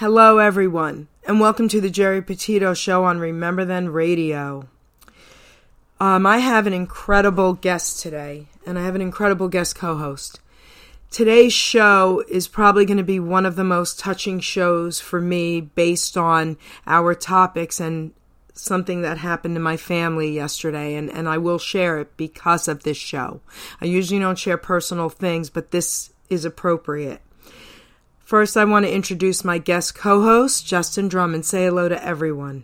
Hello, everyone, and welcome to the Geri Petito Show on Remember Then Radio. Um, I have an incredible guest today, and I have an incredible guest co host. Today's show is probably going to be one of the most touching shows for me based on our topics and something that happened to my family yesterday, and, and I will share it because of this show. I usually don't share personal things, but this is appropriate. First, I want to introduce my guest co host, Justin Drummond. Say hello to everyone.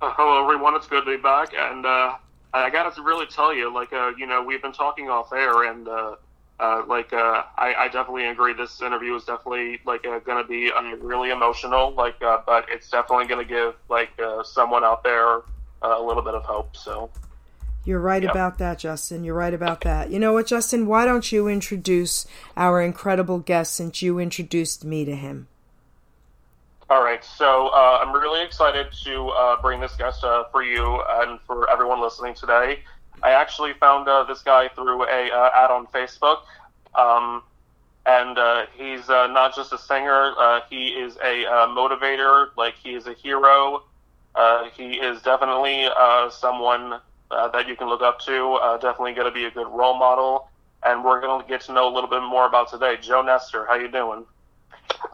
Uh, hello, everyone. It's good to be back. And uh, I got to really tell you, like, uh, you know, we've been talking off air, and, uh, uh, like, uh, I, I, definitely agree. This interview is definitely, like, going to be really emotional, like, but it's definitely going to give, like, someone out there a little bit of hope. So. You're right yep. about that, Justin. You're right about that. You know what, Justin? Why don't you introduce our incredible guest since you introduced me to him? All right. So uh, I'm really excited to uh, bring this guest uh, for you and for everyone listening today. I actually found uh, this guy through a uh, ad on Facebook. Um, and uh, he's not just a singer, he is a motivator, like he is a hero. he is definitely someone uh, that you can look up to. Uh, definitely going to be a good role model. And we're going to get to know a little bit more about today. Joe Nester, how you doing?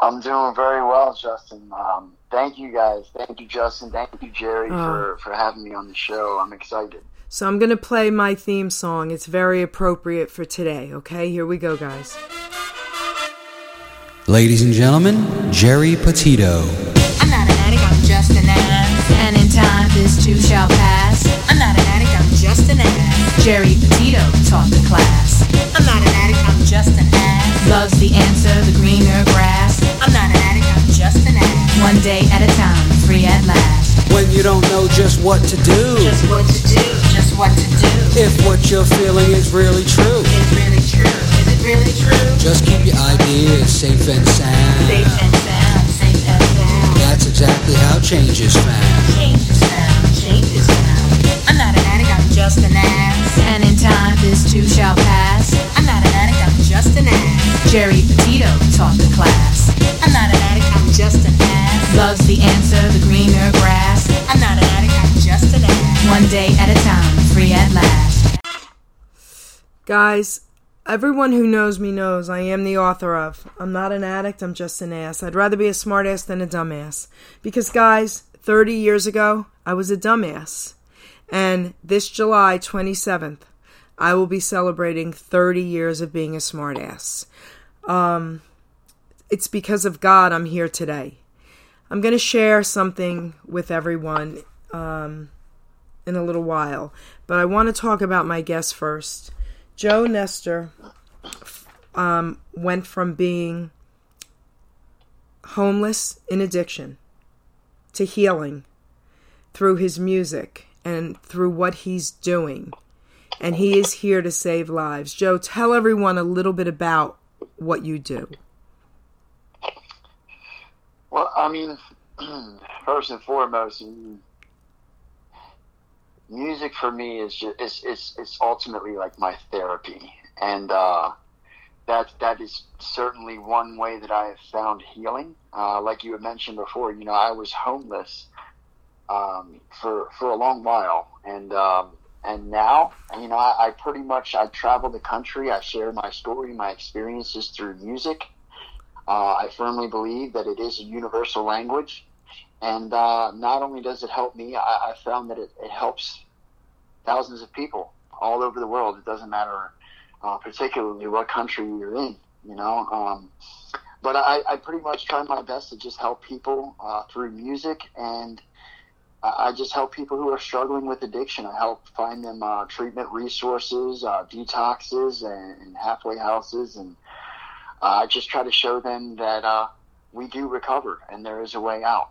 I'm doing very well, Justin. Um, thank you guys. Thank you, Justin. Thank you, Geri, oh. for, for having me on the show. I'm excited. So I'm going to play my theme song. It's very appropriate for today. Okay, here we go, guys. Ladies and gentlemen, Geri Petito. I'm not an addict, I'm just an ass. And in time, this too shall pass. I'm not an addict, I'm just an ass. Geri Petito taught the class. I'm not an addict, I'm just an ass. Loves the answer, the greener grass. I'm not an addict, I'm just an ass. One day at a time, free at last. When you don't know just what to do. Just what to do, just what to do. If what you're feeling is really true. Is really true, is it really true? Just keep your ideas safe and sound. Safe and sound, safe and sound. That's exactly how change is found. Change is found, just an ass. And in time, this too shall pass. I'm not an addict, I'm just an ass. Geri Petito taught the class. I'm not an addict, I'm just an ass. Loves the answer, the greener grass. I'm not an addict, I'm just an ass. One day at a time, free at last. Guys, Everyone who knows me knows I am the author of I'm not an addict, I'm just an ass. I'd rather be a smartass than a dumbass. Because, guys, 30 years ago, I was a dumbass. And this July 27th, I will be celebrating 30 years of being a smartass. Um, it's because of God I'm here today. I'm going to share something with everyone um, in a little while, but I want to talk about my guest first. Joe Nester um, went from being homeless in addiction to healing through his music and through what he's doing. And he is here to save lives. Joe, tell everyone a little bit about what you do. Well, I mean, first and foremost, music for me is just it's it's, it's ultimately like my therapy, and uh, that that is certainly one way that I have found healing. Uh, like you had mentioned before, you know, I was homeless um, for for a long while, and um, and now, you know, I, I pretty much I travel the country. I share my story, my experiences through music. Uh, I firmly believe that it is a universal language and uh, not only does it help me, I, I found that it, it, helps thousands of people all over the world. It doesn't matter uh, particularly what country you're in, you know. Um, but I, I, pretty much try my best to just help people uh, through music, and I, just help people who are struggling with addiction. I help find them uh, treatment resources, uh, detoxes, and, and, halfway houses, and uh, I just try to show them that we do recover and there is a way out.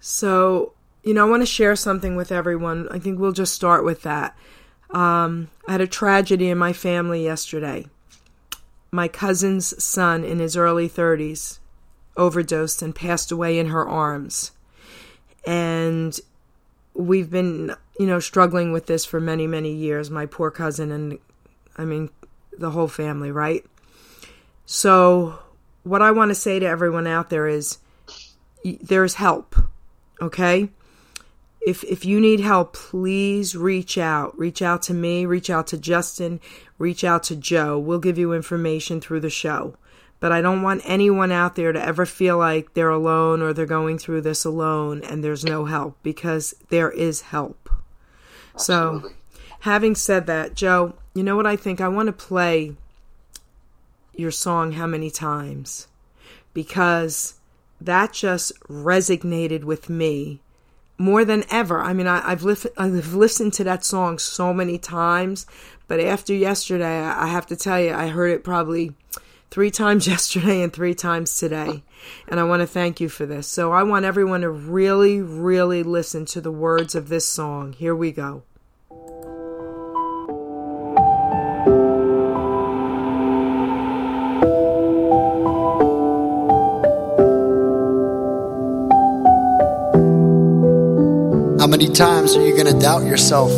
So, you know, I want to share something with everyone. I think we'll just start with that. Um, I had a tragedy in my family yesterday. My cousin's son, in his early 30s, overdosed and passed away in her arms. And we've been, you know, struggling with this for many, many years. My poor cousin and, I mean, the whole family, right? So what I want to say to everyone out there is there's help, okay? If if you need help, please reach out. Reach out to me, reach out to Justin, reach out to Joe. We'll give you information through the show. But I don't want anyone out there to ever feel like they're alone or they're going through this alone and there's no help because there is help. Absolutely. So, having said that, Joe, you know what I think? I want to play your song How Many Times because that just resonated with me more than ever. I mean, I, I've, lif- I've listened to that song so many times, but after yesterday, I have to tell you, I heard it probably three times yesterday and three times today. And I want to thank you for this. So I want everyone to really, really listen to the words of this song. Here we go. How many times are you going to doubt yourself?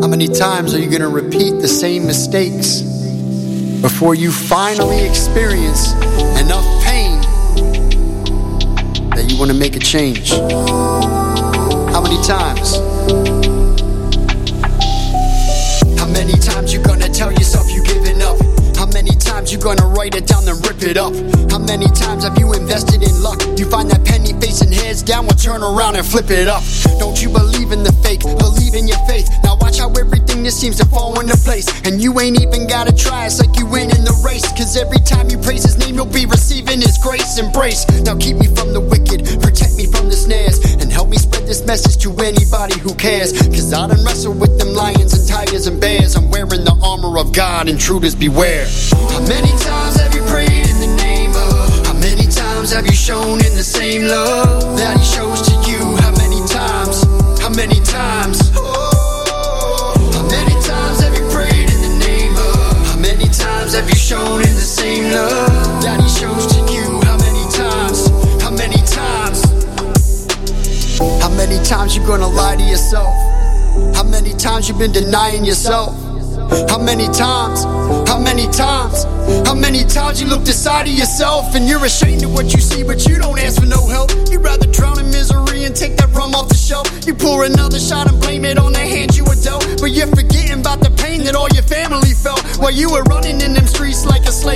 How many times are you going to repeat the same mistakes before you finally experience enough pain that you want to make a change? How many times? How many times you gonna tell yourself you giving up? How many times you gonna write it down then rip it up? How many times have you invested in luck? You find that down, will turn around and flip it up. Don't you believe in the fake? Believe in your faith. Now watch how everything just seems to fall into place. And you ain't even gotta try, it's like you win in the race. Cause every time you praise his name, you'll be receiving his grace. Embrace. Now keep me from the wicked, protect me from the snares, and help me spread this message to anybody who cares. Cause I done wrestle with them lions and tigers and bears. I'm wearing the armor of God, intruders beware. How many times have you times have you shown in the same love that he shows to you? How many times? How many times? How many times have you prayed in the name of? How many times have you shown in the same love that he shows to you? How many times? How many times? How many times you gonna lie to yourself? How many times you been denying yourself? How many times? How many times? How many times you looked inside of yourself and you're ashamed of what you see, but you don't ask for no help? You'd rather drown in misery and take that rum off the shelf. You pour another shot and blame it on the hand you were dealt, but you're forgetting about the pain that all your family felt while you were running in them streets like a slave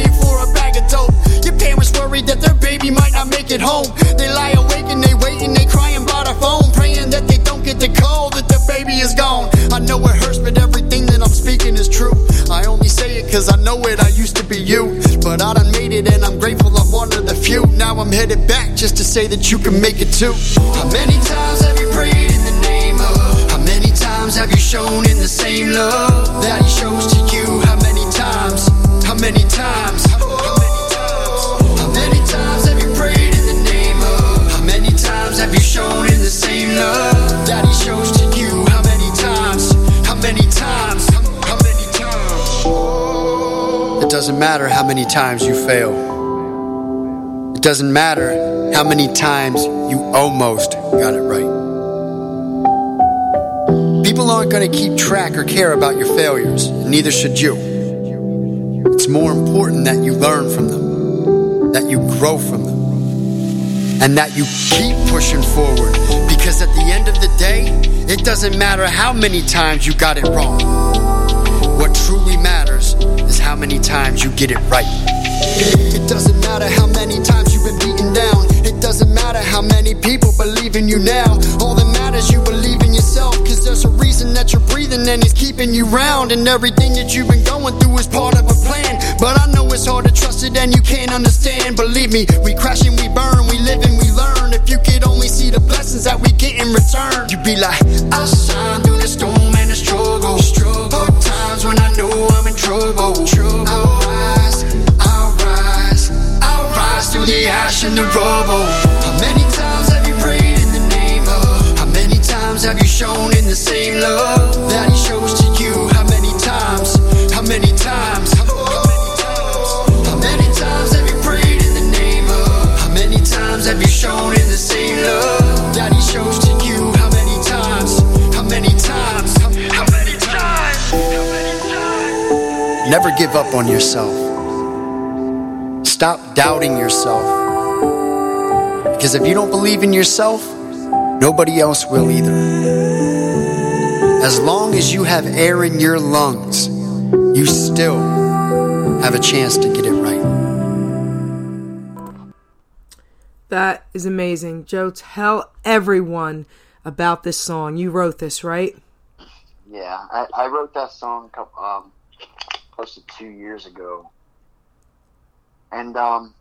say that you can make it too. How many times have you prayed in the name of? How many times have you shown in the same love that he shows to you? How many times? How many times? How many times? How many times have you prayed in the name of? How many times have you shown in the same love that he shows to you? How many times? How many times? How many times? It doesn't matter how many times you fail. It doesn't matter how many times you almost got it right. People aren't going to keep track or care about your failures, neither should you. It's more important that you learn from them, that you grow from them, and that you keep pushing forward. Because at the end of the day, it doesn't matter how many times you got it wrong. What truly matters is how many times you get it right. It doesn't matter how many times many people believe in you now. All that matters, you believe in yourself. Cause there's a reason that you're breathing and he's keeping you round. And everything that you've been going through is part of a plan. But I know it's hard to trust it and you can't understand. Believe me, we crash and we burn, we live and we learn. If you could only see the blessings that we get in return, you'd be like, I shine through the storm and the struggle. struggle. Hard times when I know I'm in trouble. trouble. I'll rise, I'll rise, I'll rise through the ash and the rubble. How many have you shown in the same love that he shows to you? How many times? How many times? How times? How many times have you prayed in the name of? How many times have you shown in the same love that he shows to you? How many times? How many times? How many times? How many times? Never give up on yourself. stop doubting yourself. Because if you don't believe in yourself, nobody else will either. As long as you have air in your lungs, you still have a chance to get it right. That is amazing. Joe, tell everyone about this song. You wrote this, right? Yeah, I, I wrote that song a um, close to two years ago, and um,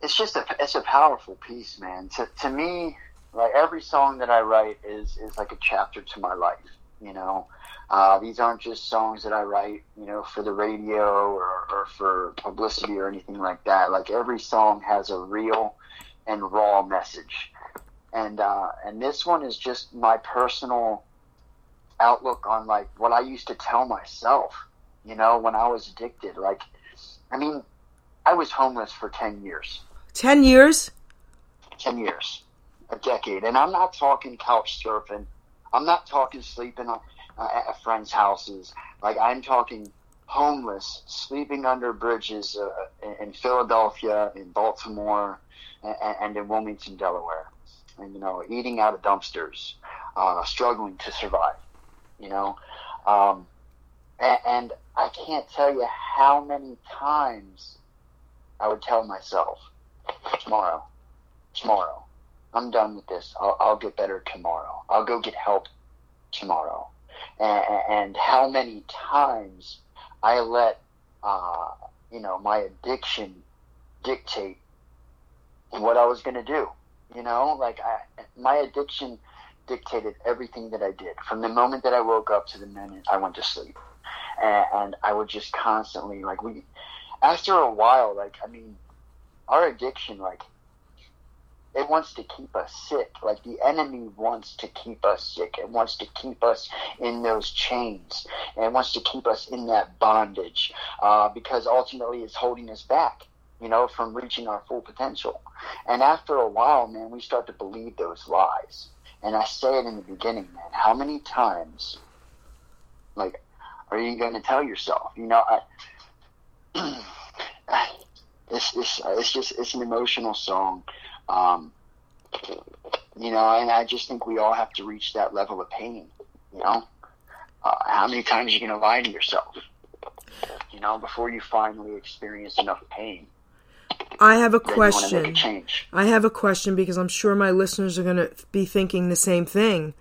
it's just a it's a powerful piece, man. To to me, like every song that I write is is like a chapter to my life. You know, uh, these aren't just songs that I write, you know, for the radio or, or for publicity or anything like that. Like every song has a real and raw message, and uh, and this one is just my personal outlook on like what I used to tell myself. You know, when I was addicted. Like, I mean, I was homeless for ten years. 10 years? 10 years, a decade. And I'm not talking couch surfing. I'm not talking sleeping uh, at friends' houses. Like, I'm talking homeless, sleeping under bridges uh, in, in Philadelphia, in Baltimore, and, and in Wilmington, Delaware. And, you know, eating out of dumpsters, uh, struggling to survive, you know. Um, and, and I can't tell you how many times I would tell myself, tomorrow, tomorrow, I'm done with this. I'll, I'll get better tomorrow. I'll go get help tomorrow. And, and how many times I let, uh, you know, my addiction dictate what I was going to do. You know, like I, my addiction dictated everything that I did from the moment that I woke up to the minute I went to sleep. And, and I would just constantly, like, we, after a while, like, I mean, our addiction, like, it wants to keep us sick. Like the enemy wants to keep us sick. It wants to keep us in those chains. And it wants to keep us in that bondage uh, because ultimately it's holding us back, you know, from reaching our full potential. And after a while, man, we start to believe those lies. And I say it in the beginning, man. How many times, like, are you going to tell yourself? You know, I. it's, it's, it's just it's an emotional song um, you know and i just think we all have to reach that level of pain you know uh, how many times are you going to lie to yourself you know before you finally experience enough pain I have a then you make question. a I have a question because I'm sure my listeners are going to be thinking the same thing.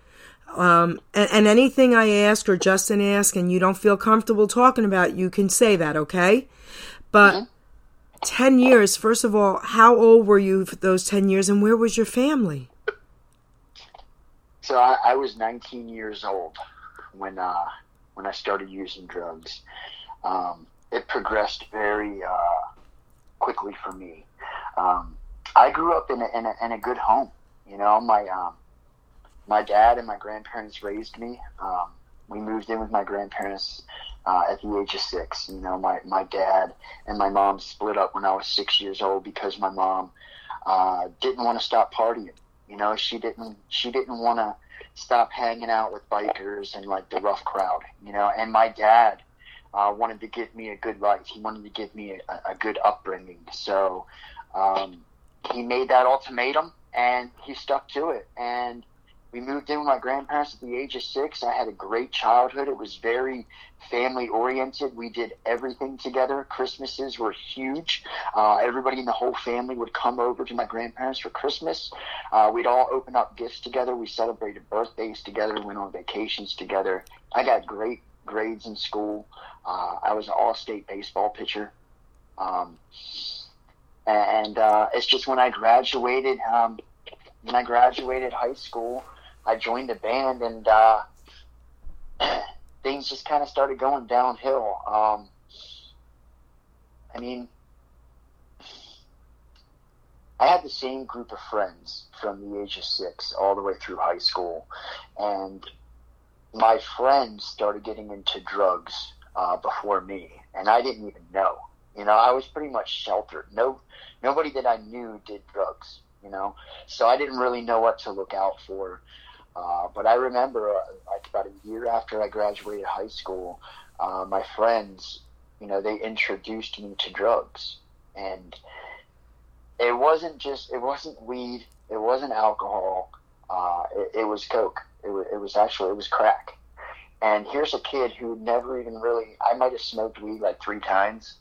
Um, and, and anything I ask or Justin ask and you don't feel comfortable talking about, you can say that, okay? But 10 years, first of all, how old were you for those 10 years and where was your family? So I, I was 19 years old when uh, when I started using drugs. Um, it progressed very uh, quickly for me. Um, I grew up in a, in a in a good home. You know, my um, my dad and my grandparents raised me. Um, we moved in with my grandparents uh, at the age of six. You know, my my dad and my mom split up when I was six years old because my mom uh, didn't want to stop partying. You know, she didn't she didn't want to stop hanging out with bikers and like the rough crowd. You know, and my dad uh, wanted to give me a good life. He wanted to give me a, a good upbringing. So um, he made that ultimatum and he stuck to it. And we moved in with my grandparents at the age of six. I had a great childhood. It was very family oriented. We did everything together. Christmases were huge. Uh, everybody in the whole family would come over to my grandparents for Christmas. Uh, we'd all open up gifts together. We celebrated birthdays together. Went on vacations together. I got great grades in school. Uh, I was an all-state baseball pitcher. Um, and uh, it's just when I graduated, um, when I graduated high school, I joined a band, and uh, things just kind of started going downhill. Um, I mean, I had the same group of friends from the age of six all the way through high school, and my friends started getting into drugs uh, before me, and I didn't even know. You know, I was pretty much sheltered. No, nobody that I knew did drugs. You know, so I didn't really know what to look out for. Uh, but I remember, uh, like about a year after I graduated high school, uh, my friends, you know, they introduced me to drugs, and it wasn't just it wasn't weed, it wasn't alcohol, uh, it, it was coke. It was, it was actually it was crack. And here's a kid who never even really I might have smoked weed like three times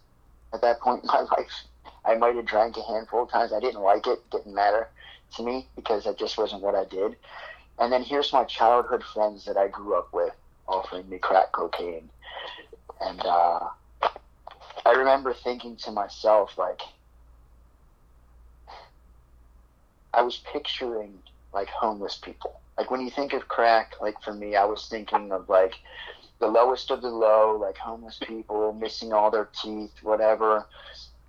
at that point in my life. I might have drank a handful of times. I didn't like it. Didn't matter to me because that just wasn't what I did. And then here's my childhood friends that I grew up with offering me crack cocaine. And uh, I remember thinking to myself, like, I was picturing like homeless people. Like when you think of crack, like for me, I was thinking of like the lowest of the low, like homeless people missing all their teeth, whatever.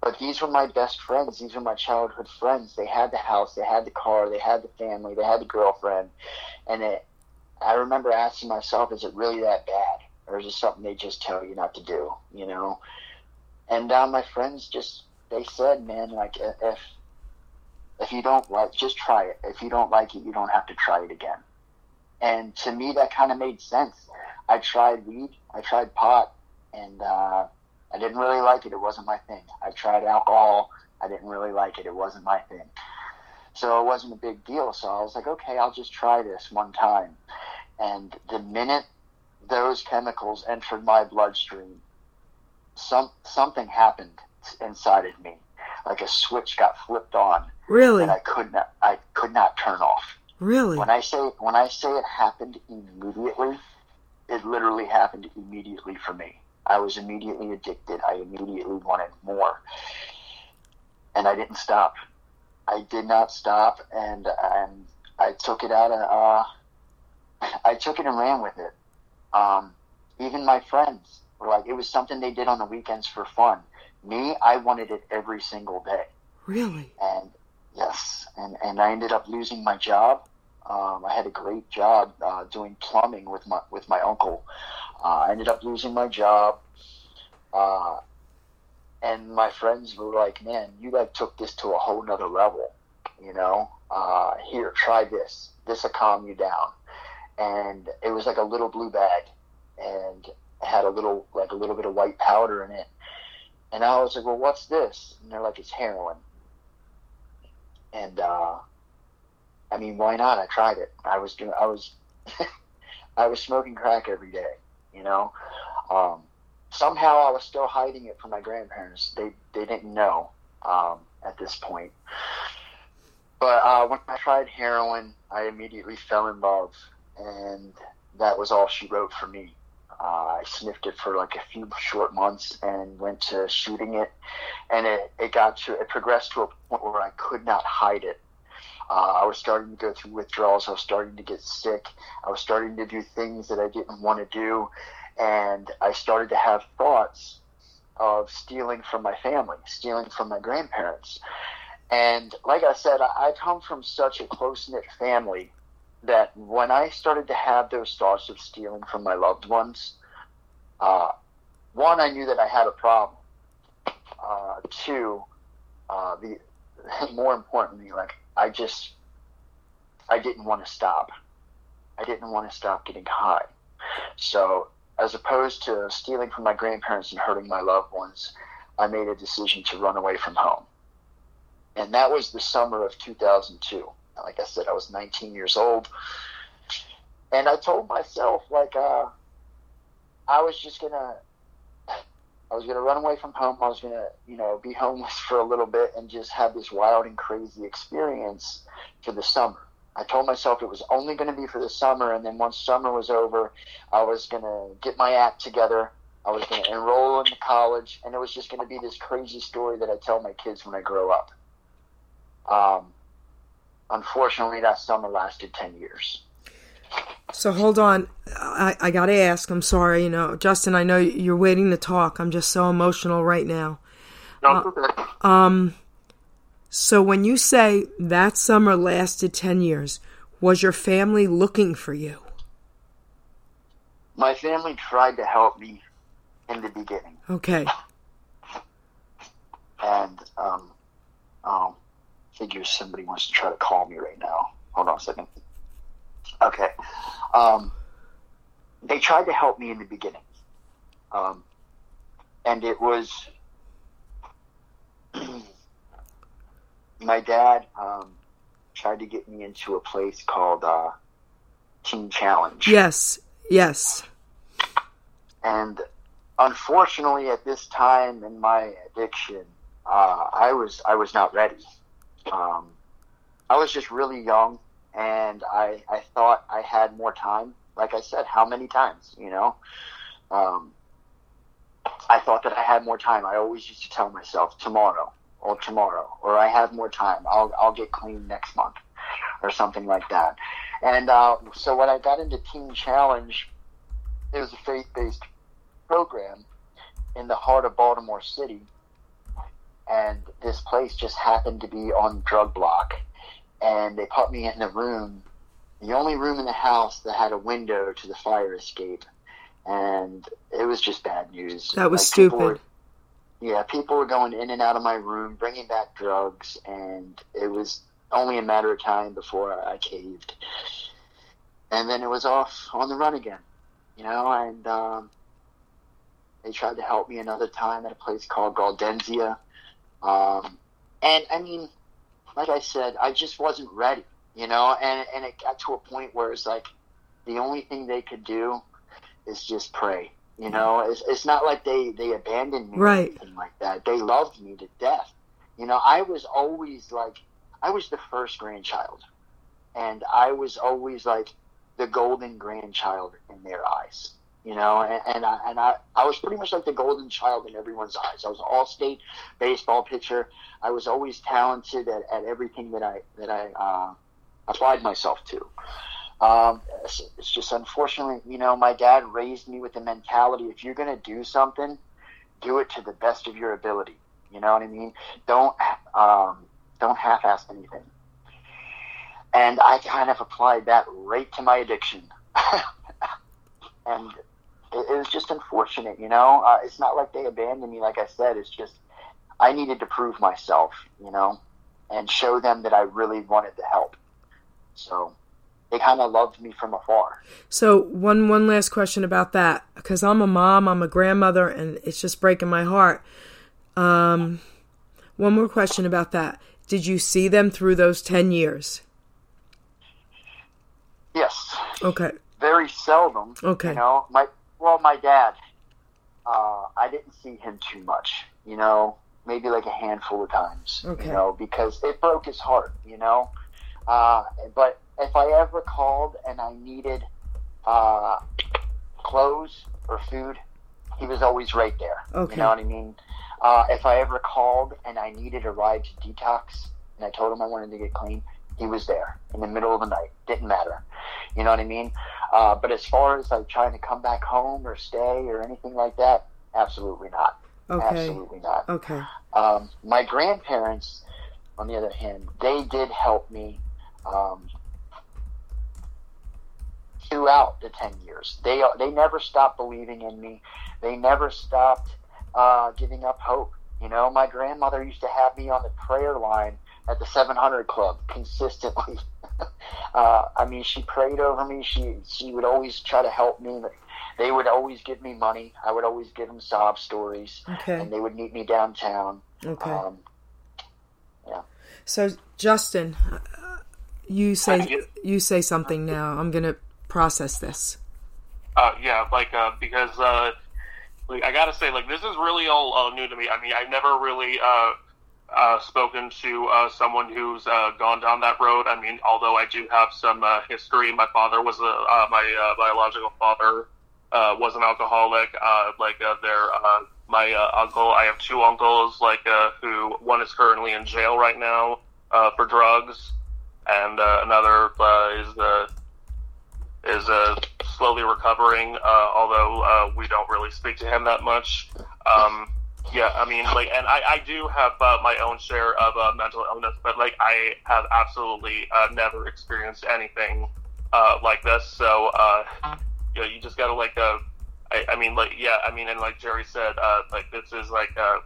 But these were my best friends. These were my childhood friends. They had the house, they had the car, they had the family, they had the girlfriend, and it. I remember asking myself, "Is it really that bad, or is it something they just tell you not to do?" You know. And uh, my friends just they said, "Man, like if if you don't like, just try it. If you don't like it, you don't have to try it again." And to me, that kind of made sense. I tried weed, I tried pot, and uh, I didn't really like it. It wasn't my thing. I tried alcohol. I didn't really like it. It wasn't my thing. So it wasn't a big deal. So I was like, okay, I'll just try this one time. And the minute those chemicals entered my bloodstream, some something happened inside of me. Like a switch got flipped on, Really? and I could not I could not turn off. Really? When I say when I say it happened immediately, it literally happened immediately for me. I was immediately addicted. I immediately wanted more, and I didn't stop. I did not stop, and and I took it out. And, uh, I took it and ran with it. Um, even my friends were like, it was something they did on the weekends for fun. Me, I wanted it every single day Really? and yes, and and I ended up losing my job. Um, I had a great job uh, doing plumbing with my with my uncle. Uh, I ended up losing my job, uh, and my friends were like, "Man, you like took this to a whole nother level." You know, uh, here, try this. This will calm you down. And it was like a little blue bag, and had a little like a little bit of white powder in it. And I was like, "Well, what's this?" And they're like, "It's heroin." and uh, I mean, why not? I tried it. I was doing. I was. I was smoking crack every day. You know. Um, somehow I was still hiding it from my grandparents. They they didn't know um, at this point. But uh, when I tried heroin, I immediately fell in love, and that was all she wrote for me. Uh, I sniffed it for like a few short months and went to shooting it, and it, it got to it progressed to a point where I could not hide it. Uh, I was starting to go through withdrawals. I was starting to get sick. I was starting to do things that I didn't want to do, and I started to have thoughts of stealing from my family, stealing from my grandparents. And like I said, I, come from such a close knit family that when I started to have those thoughts of stealing from my loved ones, uh, one, I knew that I had a problem. Uh, two, uh, the more importantly, like I just, I didn't want to stop. I didn't want to stop getting high. So, as opposed to stealing from my grandparents and hurting my loved ones, I made a decision to run away from home. And that was the summer of 2002 like I said, I was 19 years old, and I told myself like uh, I was just gonna, I was gonna run away from home. I was gonna, you know, be homeless for a little bit and just have this wild and crazy experience for the summer. I told myself it was only going to be for the summer, and then once summer was over, I was going to get my act together. I was going to enroll in college, and it was just going to be this crazy story that I tell my kids when I grow up. Um, unfortunately, that summer lasted 10 years. So hold on. I, I got to ask. I'm sorry. You know, Justin, I know you're waiting to talk. I'm just so emotional right now. No, it's okay. Um, so when you say that summer lasted 10 years, was your family looking for you? My family tried to help me in the beginning, Okay. and um, um, figures somebody wants to try to call me right now. Hold on a second. Okay. Um, they tried to help me in the beginning, um, and it was my dad um, tried to get me into a place called uh, Teen Challenge. Yes. Yes. And unfortunately, at this time in my addiction, uh, I was I was not ready. Um, I was just really young, and I I thought I had more time. Like I said, how many times? You know, um, I thought that I had more time. I always used to tell myself tomorrow or tomorrow or I have more time. I'll I'll get clean next month or something like that. And uh, so when I got into Teen Challenge, it was a faith based program in the heart of Baltimore City. And this place just happened to be on drug block. And they put me in a room, the only room in the house that had a window to the fire escape. And it was just bad news. That was Like, stupid. were- yeah, people were going in and out of my room, bringing back drugs, and it was only a matter of time before I caved. And then it was off on the run again, you know. And um, they tried to help me another time at a place called Gaudenzia. Um, and I mean, like I said, I just wasn't ready, you know. And and it got to a point where it's like the only thing they could do is just pray. You know, it's, it's not like they, they abandoned me Right. or anything like that. They loved me to death. You know, I was always like, I was the first grandchild. And I was always like the golden grandchild in their eyes. You know, and, and I and I, I was pretty much like the golden child in everyone's eyes. I was an all state baseball pitcher. I was always talented at, at everything that I that I uh, applied myself to. Um, it's, it's just unfortunately, you know, my dad raised me with the mentality: if you're going to do something, do it to the best of your ability. You know what I mean? Don't um, don't half-ass anything. And I kind of applied that right to my addiction, and it, it was just unfortunate. You know, uh, it's not like they abandoned me. Like I said, it's just I needed to prove myself. You know, and show them that I really wanted to help. So they kind of loved me from afar. So one one last question about that because I'm a mom, I'm a grandmother, and it's just breaking my heart. Um, one more question about that. Did you see them through those ten years? Yes, Okay. very seldom. Okay. You know, my well, my dad. Uh, I didn't see him too much. You know, maybe like a handful of times. Okay. You know, because it broke his heart. You know, uh, but if I ever called and I needed uh, clothes or food, he was always right there. Okay. You know what I mean? Uh, if I ever called and I needed a ride to detox, and I told him I wanted to get clean, he was there in the middle of the night. Didn't matter. You know what I mean? Uh, but as far as like trying to come back home or stay or anything like that, absolutely not. Okay. Absolutely not. Okay. Um, my grandparents, on the other hand, they did help me um, throughout the ten years. They they never stopped believing in me. They never stopped uh, giving up hope. You know, my grandmother used to have me on the prayer line at the 700 Club consistently. uh, I mean, she prayed over me. She she would always try to help me. They would always give me money. I would always give them sob stories, Okay. and they would meet me downtown. Okay. Um, So Justin, uh, you say you say something now. I'm gonna process this. Uh, yeah, like uh, because uh, like I gotta say, like this is really all uh, new to me. I mean, I've never really uh, uh, spoken to uh, someone who's uh, gone down that road. I mean, although I do have some uh, history. My father was a uh, my uh, biological father uh, was an alcoholic. Uh, like uh, their uh, my uncle. I have two uncles. Like uh, who one is currently in jail right now uh, for drugs, and another uh, is uh, is slowly recovering, uh, although uh, we don't really speak to him that much. Um, yeah, I mean, like, and I, I do have uh, my own share of uh, mental illness, but like, I have absolutely uh, never experienced anything uh, like this. So, uh, you know, you just gotta like, uh, I, I mean, like, yeah, I mean, and like Geri said, uh, like, this is like, uh,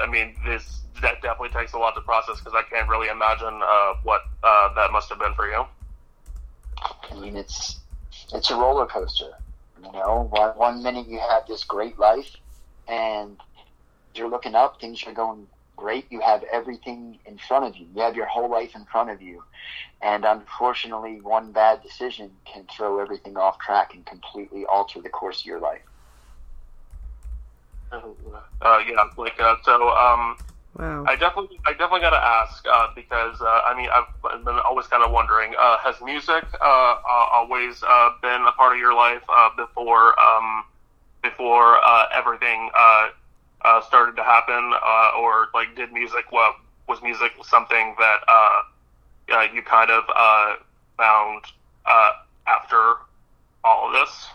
I mean, this that definitely takes a lot to process because I can't really imagine uh, what uh, that must have been for you. I mean, it's it's a roller coaster. You know, one minute you have this great life, and you're looking up, things are going great. You have everything in front of you. You have your whole life in front of you. And unfortunately, one bad decision can throw everything off track and completely alter the course of your life. Uh, yeah, like uh, so. Um, Wow. I definitely, I definitely got to ask uh, because uh, I mean, I've been always kind of wondering: uh, has music uh, always uh, been a part of your life uh, before, um, before uh, everything uh, started to happen, uh, or like did music? Well, was music something that uh, uh, you kind of uh, found uh, after all of this?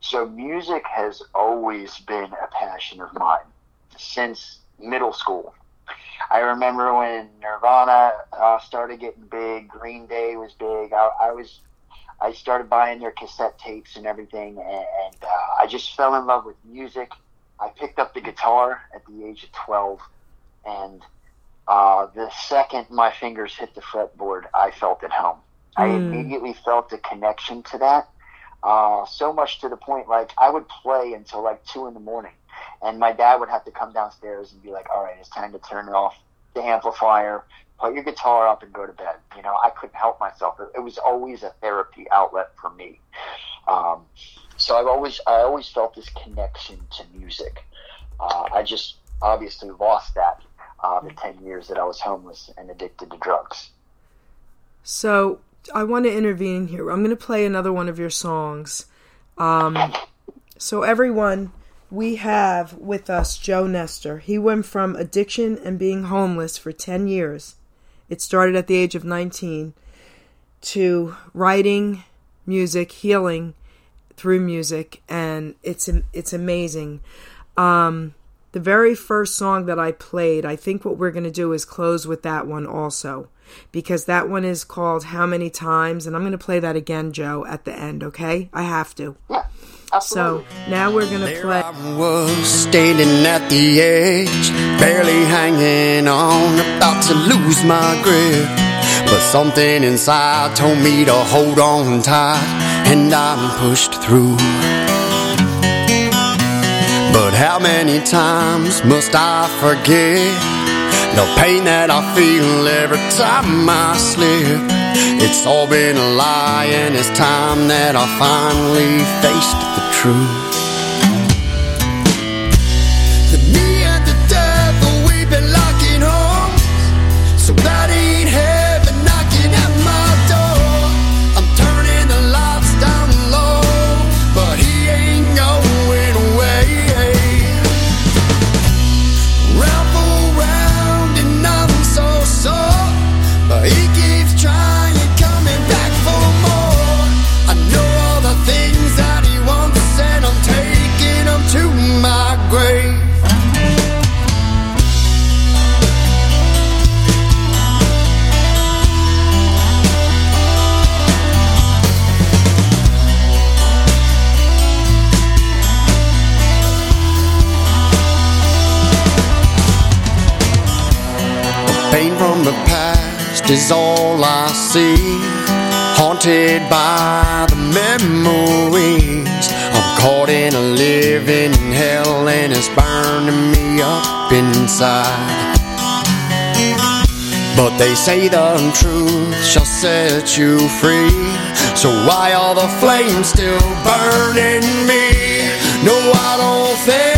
So music has always been a passion of mine since middle school. I remember when Nirvana started getting big, Green Day was big. I, I was, I started buying their cassette tapes and everything, and, and uh, I just fell in love with music. I picked up the guitar at the age of twelve, and uh, the second my fingers hit the fretboard, I felt at home. I Mm. immediately felt a connection to that. Uh, so much to the point, like I would play until like two in the morning, and my dad would have to come downstairs and be like, "All right, it's time to turn off the amplifier, put your guitar up, and go to bed." You know, I couldn't help myself. It, it was always a therapy outlet for me. Um, so I've always, I always felt this connection to music. Uh, I just obviously lost that uh, the ten years that I was homeless and addicted to drugs. So I want to intervene here. I'm going to play another one of your songs. Um, so everyone, we have with us Joe Nester. He went from addiction and being homeless for 10 years. It started at the age of 19 to writing music, healing through music, and it's it's amazing. Um, the very first song that I played, I think what we're going to do is close with that one also, because that one is called How Many Times, and I'm going to play that again, Joe, at the end, okay? I have to. Yeah, absolutely. So now we're going to There play. I was, standing at the edge, barely hanging on, about to lose my grip. But something inside told me to hold on tight, and I'm pushed through. But how many times must I forget the pain that I feel every time I slip? It's all been a lie, and it's time that I finally faced the truth. Is all I see. Haunted by the memories. I'm caught in a living hell and it's burning me up inside. But they say the truth shall set you free. So why are the flames still burning me? No, I don't think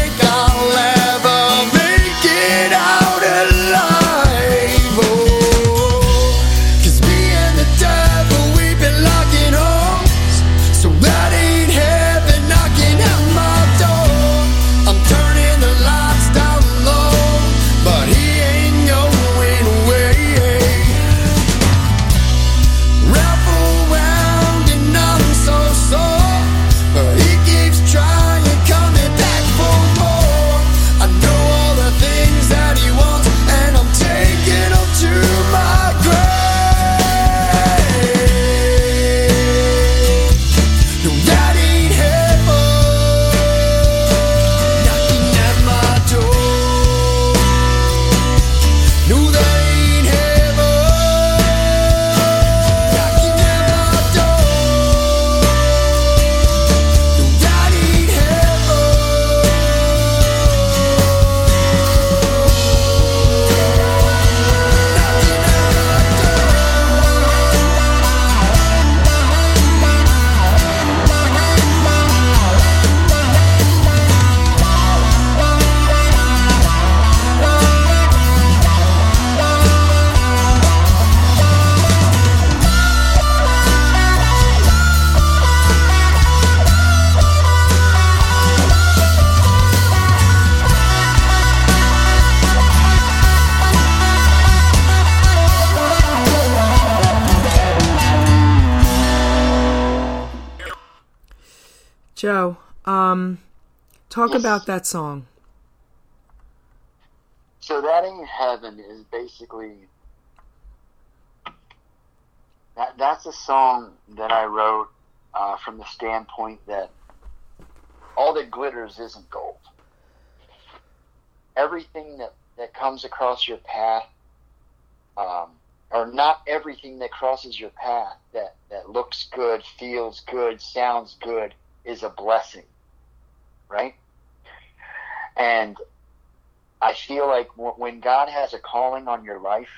talk Yes. about that song. So that ain't heaven is basically that. That's a song that I wrote uh, from the standpoint that all that glitters isn't gold. Everything that that comes across your path, um, or not everything that crosses your path that that looks good, feels good, sounds good, is a blessing, right? And I feel like when God has a calling on your life,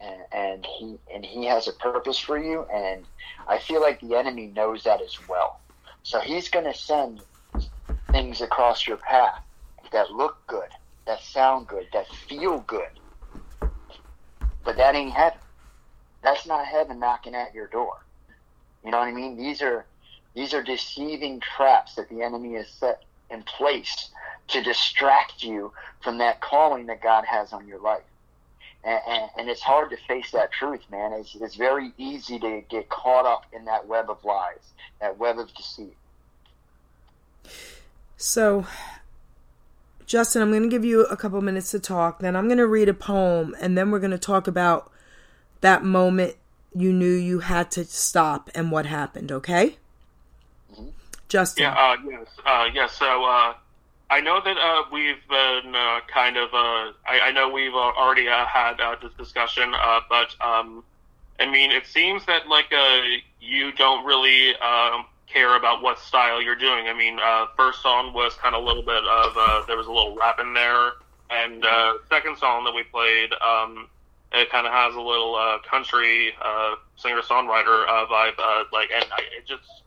and, and he and He has a purpose for you, and I feel like the enemy knows that as well. So He's going to send things across your path that look good, that sound good, that feel good. But that ain't heaven. That's not heaven knocking at your door. You know what I mean? These are these are deceiving traps that the enemy has set in place to distract you from that calling that God has on your life. And, and, and it's hard to face that truth, man. It's, it's very easy to get caught up in that web of lies, that web of deceit. So, Justin, I'm going to give you a couple minutes to talk. Then I'm going to read a poem, and then we're going to talk about that moment you knew you had to stop and what happened. Okay? Justin. Yeah, uh, yes, uh, yes. So uh, I know that uh, we've been uh, kind of. Uh, I, I know we've already had this discussion, but um, I mean, it seems that like you don't really um, care about what style you're doing. I mean, first song was kind of a little bit of there was a little rap in there, and second song that we played. Um, it kind of has a little country singer songwriter vibe, like, and I, it just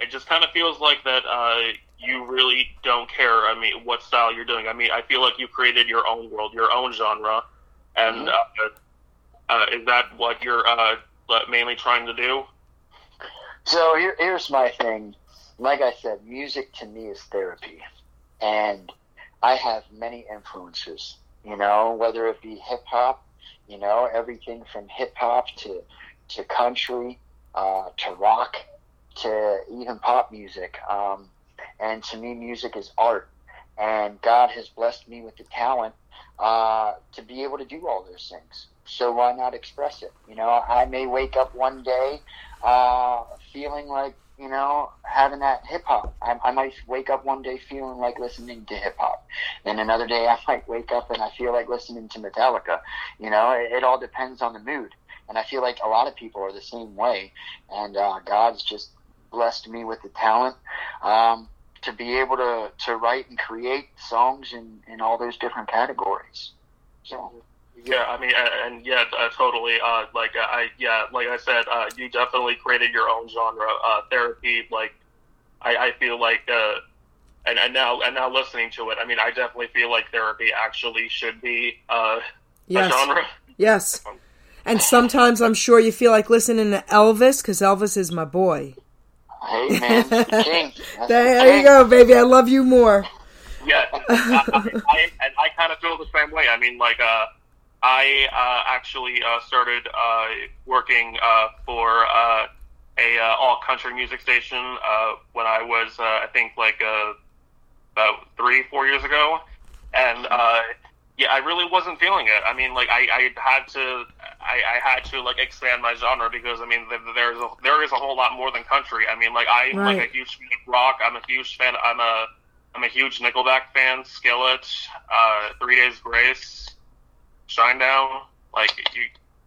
it just kind of feels like that uh, you really don't care. I mean, what style you're doing. I mean, I feel like you created your own world, your own genre, and uh, uh, is that what you're uh, mainly trying to do? So here, here's my thing. Like I said, music to me is therapy, and I have many influences. You know, whether it be hip hop, you know, everything from hip hop to to country, uh, to rock, to even pop music. Um, and to me, music is art, and God has blessed me with the talent uh, to be able to do all those things. So why not express it? You know, I may wake up one day uh, feeling like you know having that hip hop. I, I might wake up one day feeling like listening to hip hop, then another day I might wake up and I feel like listening to Metallica. You know, it, it all depends on the mood, and I feel like a lot of people are the same way. And uh, God's just blessed me with the talent um, to be able to to write and create songs in in all those different categories. So. Yeah, I mean, and yeah, uh, totally. Uh, like uh, I, yeah, like I said, uh, you definitely created your own genre. Uh, therapy, like I, I feel like, uh, and, and now and now listening to it, I mean, I definitely feel like therapy actually should be uh, Yes. a genre. Yes. And sometimes I'm sure you feel like listening to Elvis because Elvis is my boy. Hey man, king. That's There the you go, baby. I love you more. Yeah, I, I, I, and I kind of feel the same way. I mean, like, uh, I uh, actually uh, started uh, working uh, for uh, a uh, all country music station uh, when I was, uh, I think, like uh, about three, four years ago, and uh, yeah, I really wasn't feeling it. I mean, like, I, I had to, I, I had to like expand my genre because I mean, th- there's a, there is a whole lot more than country. I mean, like, I'm like a huge fan of rock. I'm a huge fan. I'm a I'm a huge Nickelback fan. Skillet, uh, Three Days Grace, Shinedown. Like you,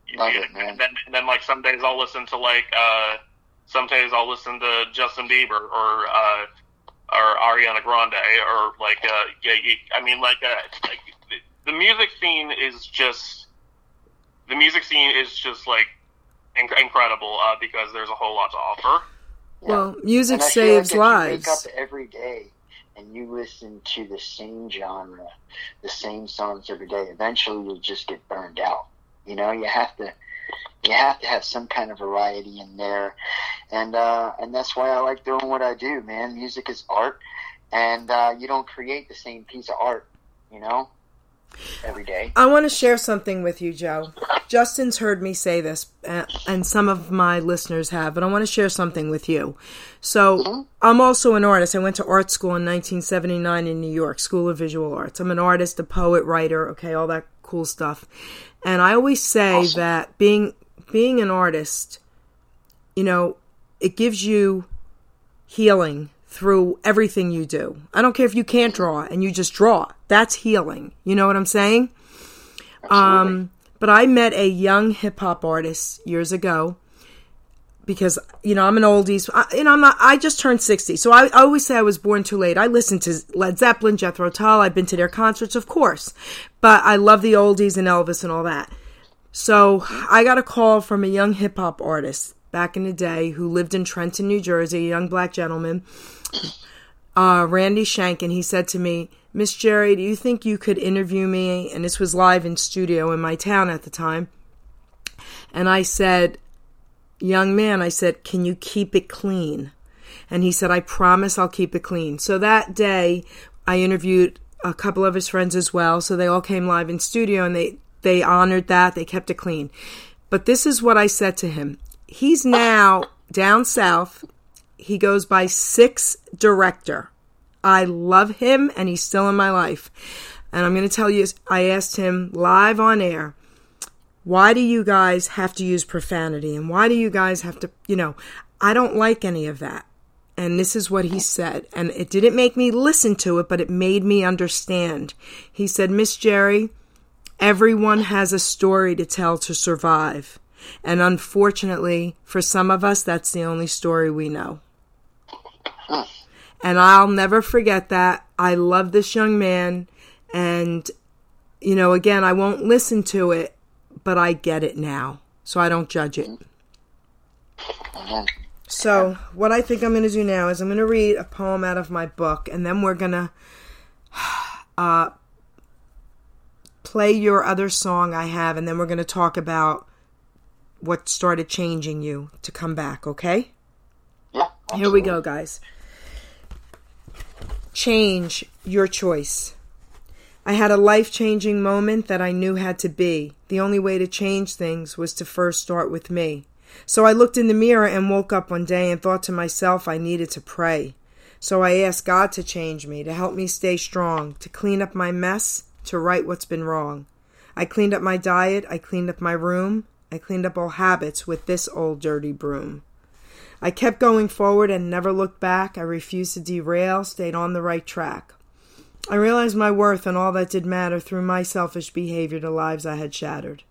you Love you- it, man. And then, and then like some days I'll listen to like uh, some days I'll listen to Justin Bieber or uh, or Ariana Grande or like uh, yeah. You, I mean like, uh, like the, the music scene is just the music scene is just like inc- incredible uh, because there's a whole lot to offer. Well, music And I feel like saves if You lives. wake up every day and you listen to the same genre, the same songs every day. Eventually, you'll just get burned out. You know, you have to, you have to have some kind of variety in there, and uh, and that's why I like doing what I do, man. Music is art, and uh, you don't create the same piece of art. You know, every day. I want to share something with you, Joe. Justin's heard me say this, uh, and some of my listeners have, but I want to share something with you. So, I'm also an artist. I went to art school in 1979 in New York, School of Visual Arts. I'm an artist, a poet, writer, okay, all that cool stuff. And I always say that being being an artist, you know, it gives you healing through everything you do. I don't care if you can't draw and you just draw. That's healing. You know what I'm saying? Um, but I met a young hip hop artist years ago because you know I'm an oldies. I, you know I'm not. I just turned 60, so I, I always say I was born too late. I listened to Led Zeppelin, Jethro Tull. I've been to their concerts, of course, but I love the oldies and Elvis and all that. So I got a call from a young hip hop artist back in the day who lived in Trenton, New Jersey, a young black gentleman, uh, Randy Shank, and he said to me, Miss Geri, do you think you could interview me? And this was live in studio in my town at the time. And I said, Young man, I said, can you keep it clean? And he said, I promise I'll keep it clean. So that day, I interviewed a couple of his friends as well. So they all came live in studio and they, they honored that. They kept it clean. But this is what I said to him. He's now down south. He goes by Six Director. I love him and he's still in my life. And I'm going to tell you, I asked him live on air, why do you guys have to use profanity? And why do you guys have to, you know, I don't like any of that. And this is what he said. And it didn't make me listen to it, but it made me understand. He said, Miss Geri, everyone has a story to tell to survive. And unfortunately, for some of us, that's the only story we know. And I'll never forget that. I love this young man. And, you know, again, I won't listen to it, but I get it now. So I don't judge it. So, what I think I'm going to do now is I'm going to read a poem out of my book, and then we're going to uh, play your other song I have, and then we're going to talk about what started changing you to come back, okay? Yeah. Here we go, guys. Change your choice. I had a life changing moment that I knew had to be. The only way to change things was to first start with me. So I looked in the mirror and woke up one day and thought to myself I needed to pray. So I asked God to change me, to help me stay strong, to clean up my mess, to right what's been wrong. I cleaned up my diet, I cleaned up my room, I cleaned up all habits with this old dirty broom. I kept going forward and never looked back. I refused to derail, stayed on the right track. I realized my worth and all that did matter through my selfish behavior to lives I had shattered.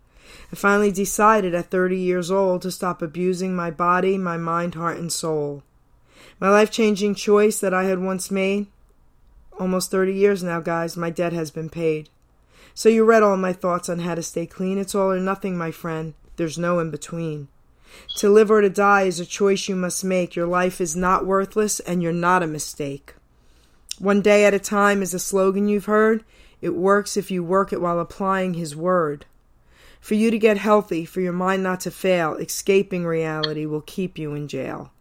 I finally decided at 30 years old to stop abusing my body, my mind, heart, and soul. My life changing choice that I had once made, almost 30 years now, guys, my debt has been paid. So you read all my thoughts on how to stay clean. It's all or nothing, my friend. There's no in between. To live or to die is a choice you must make. Your life is not worthless, and you're not a mistake. One day at a time is a slogan you've heard. It works if you work it while applying His word. For you to get healthy, for your mind not to fail, escaping reality will keep you in jail.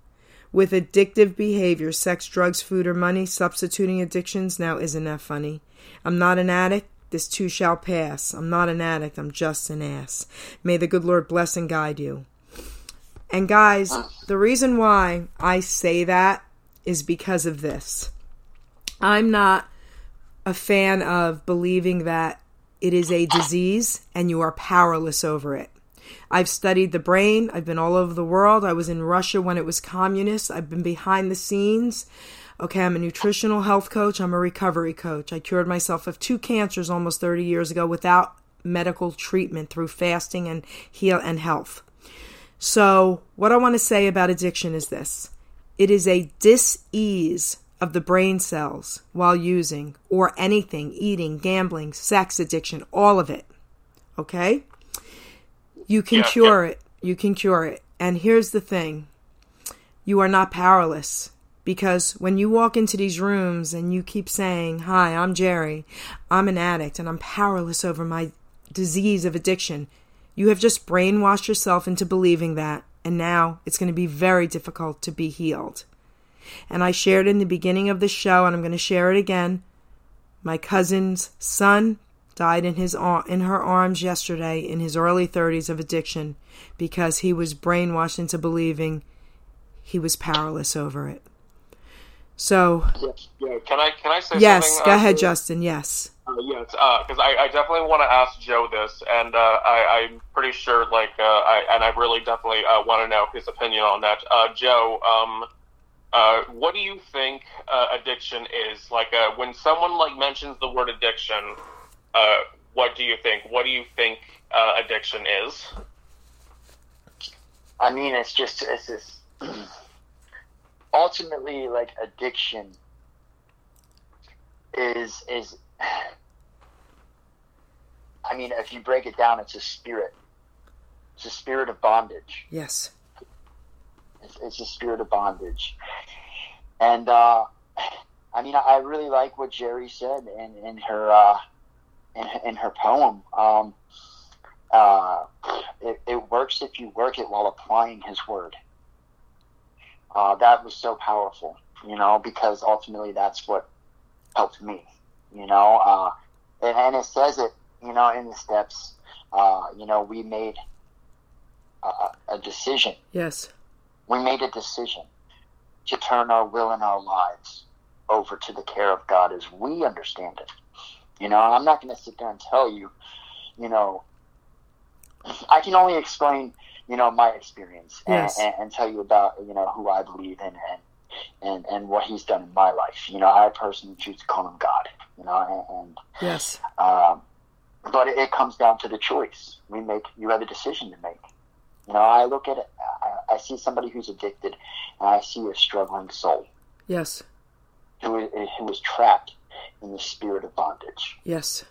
With addictive behavior, sex, drugs, food, or money, substituting addictions, now isn't that funny? I'm not an addict. This too shall pass. I'm not an addict. I'm just an ass. May the good Lord bless and guide you. And guys, the reason why I say that is because of this. I'm not a fan of believing that it is a disease and you are powerless over it. I've studied the brain. I've been all over the world. I was in Russia when it was communist. I've been behind the scenes. Okay, I'm a nutritional health coach. I'm a recovery coach. I cured myself of two cancers almost 30 years ago without medical treatment through fasting and heal and health. So, what I want to say about addiction is this. It is a dis-ease of the brain cells while using or anything, eating, gambling, sex addiction, all of it. Okay? You can Yeah, cure it. You can cure it. And here's the thing. You are not powerless because when you walk into these rooms and you keep saying, "Hi, I'm Geri. I'm an addict and I'm powerless over my disease of addiction." You have just brainwashed yourself into believing that, and now it's going to be very difficult to be healed. And I shared in the beginning of the show, and I'm going to share it again. My cousin's son died in his in her arms yesterday in his early 30s of addiction because he was brainwashed into believing he was powerless over it. So, Yeah, can I can I say yes, something? go uh, ahead, to- Justin. Yes. Uh, yes, because I, I definitely want to ask Joe this, and uh, I, I'm pretty sure, like, uh, I, and I really definitely uh, want to know his opinion on that. Uh, Joe, um, uh, what do you think uh, addiction is? Like, uh, when someone like mentions the word addiction, uh, what do you think? What do you think uh, addiction is? I mean, it's just it's this. ultimately, like addiction is is. I mean, if you break it down, it's a spirit. It's a spirit of bondage. Yes. It's, it's a spirit of bondage. And uh, I mean, I really like what Geri said in, in her uh, in, in her poem. Um, uh, it, it works if you work it while applying His word. Uh, that was so powerful, you know, because ultimately that's what helped me, you know. Uh, and, and it says it, you know, in the steps. Uh, you know, we made a, a decision Yes. we made a decision to turn our will and our lives over to the care of God as we understand it. You know, I'm not going to sit there and tell you, you know, I can only explain, you know, my experience and, Yes. and, and tell you about, you know, who I believe in and, and, and what he's done in my life. You know, I personally choose to call him God, you know, and, and Yes. um, but it, it comes down to the choice. We make. You have a decision to make. You know, I look at it. I, I see somebody who's addicted, and I see a struggling soul Yes. who is, who is trapped in the spirit of bondage. Yes.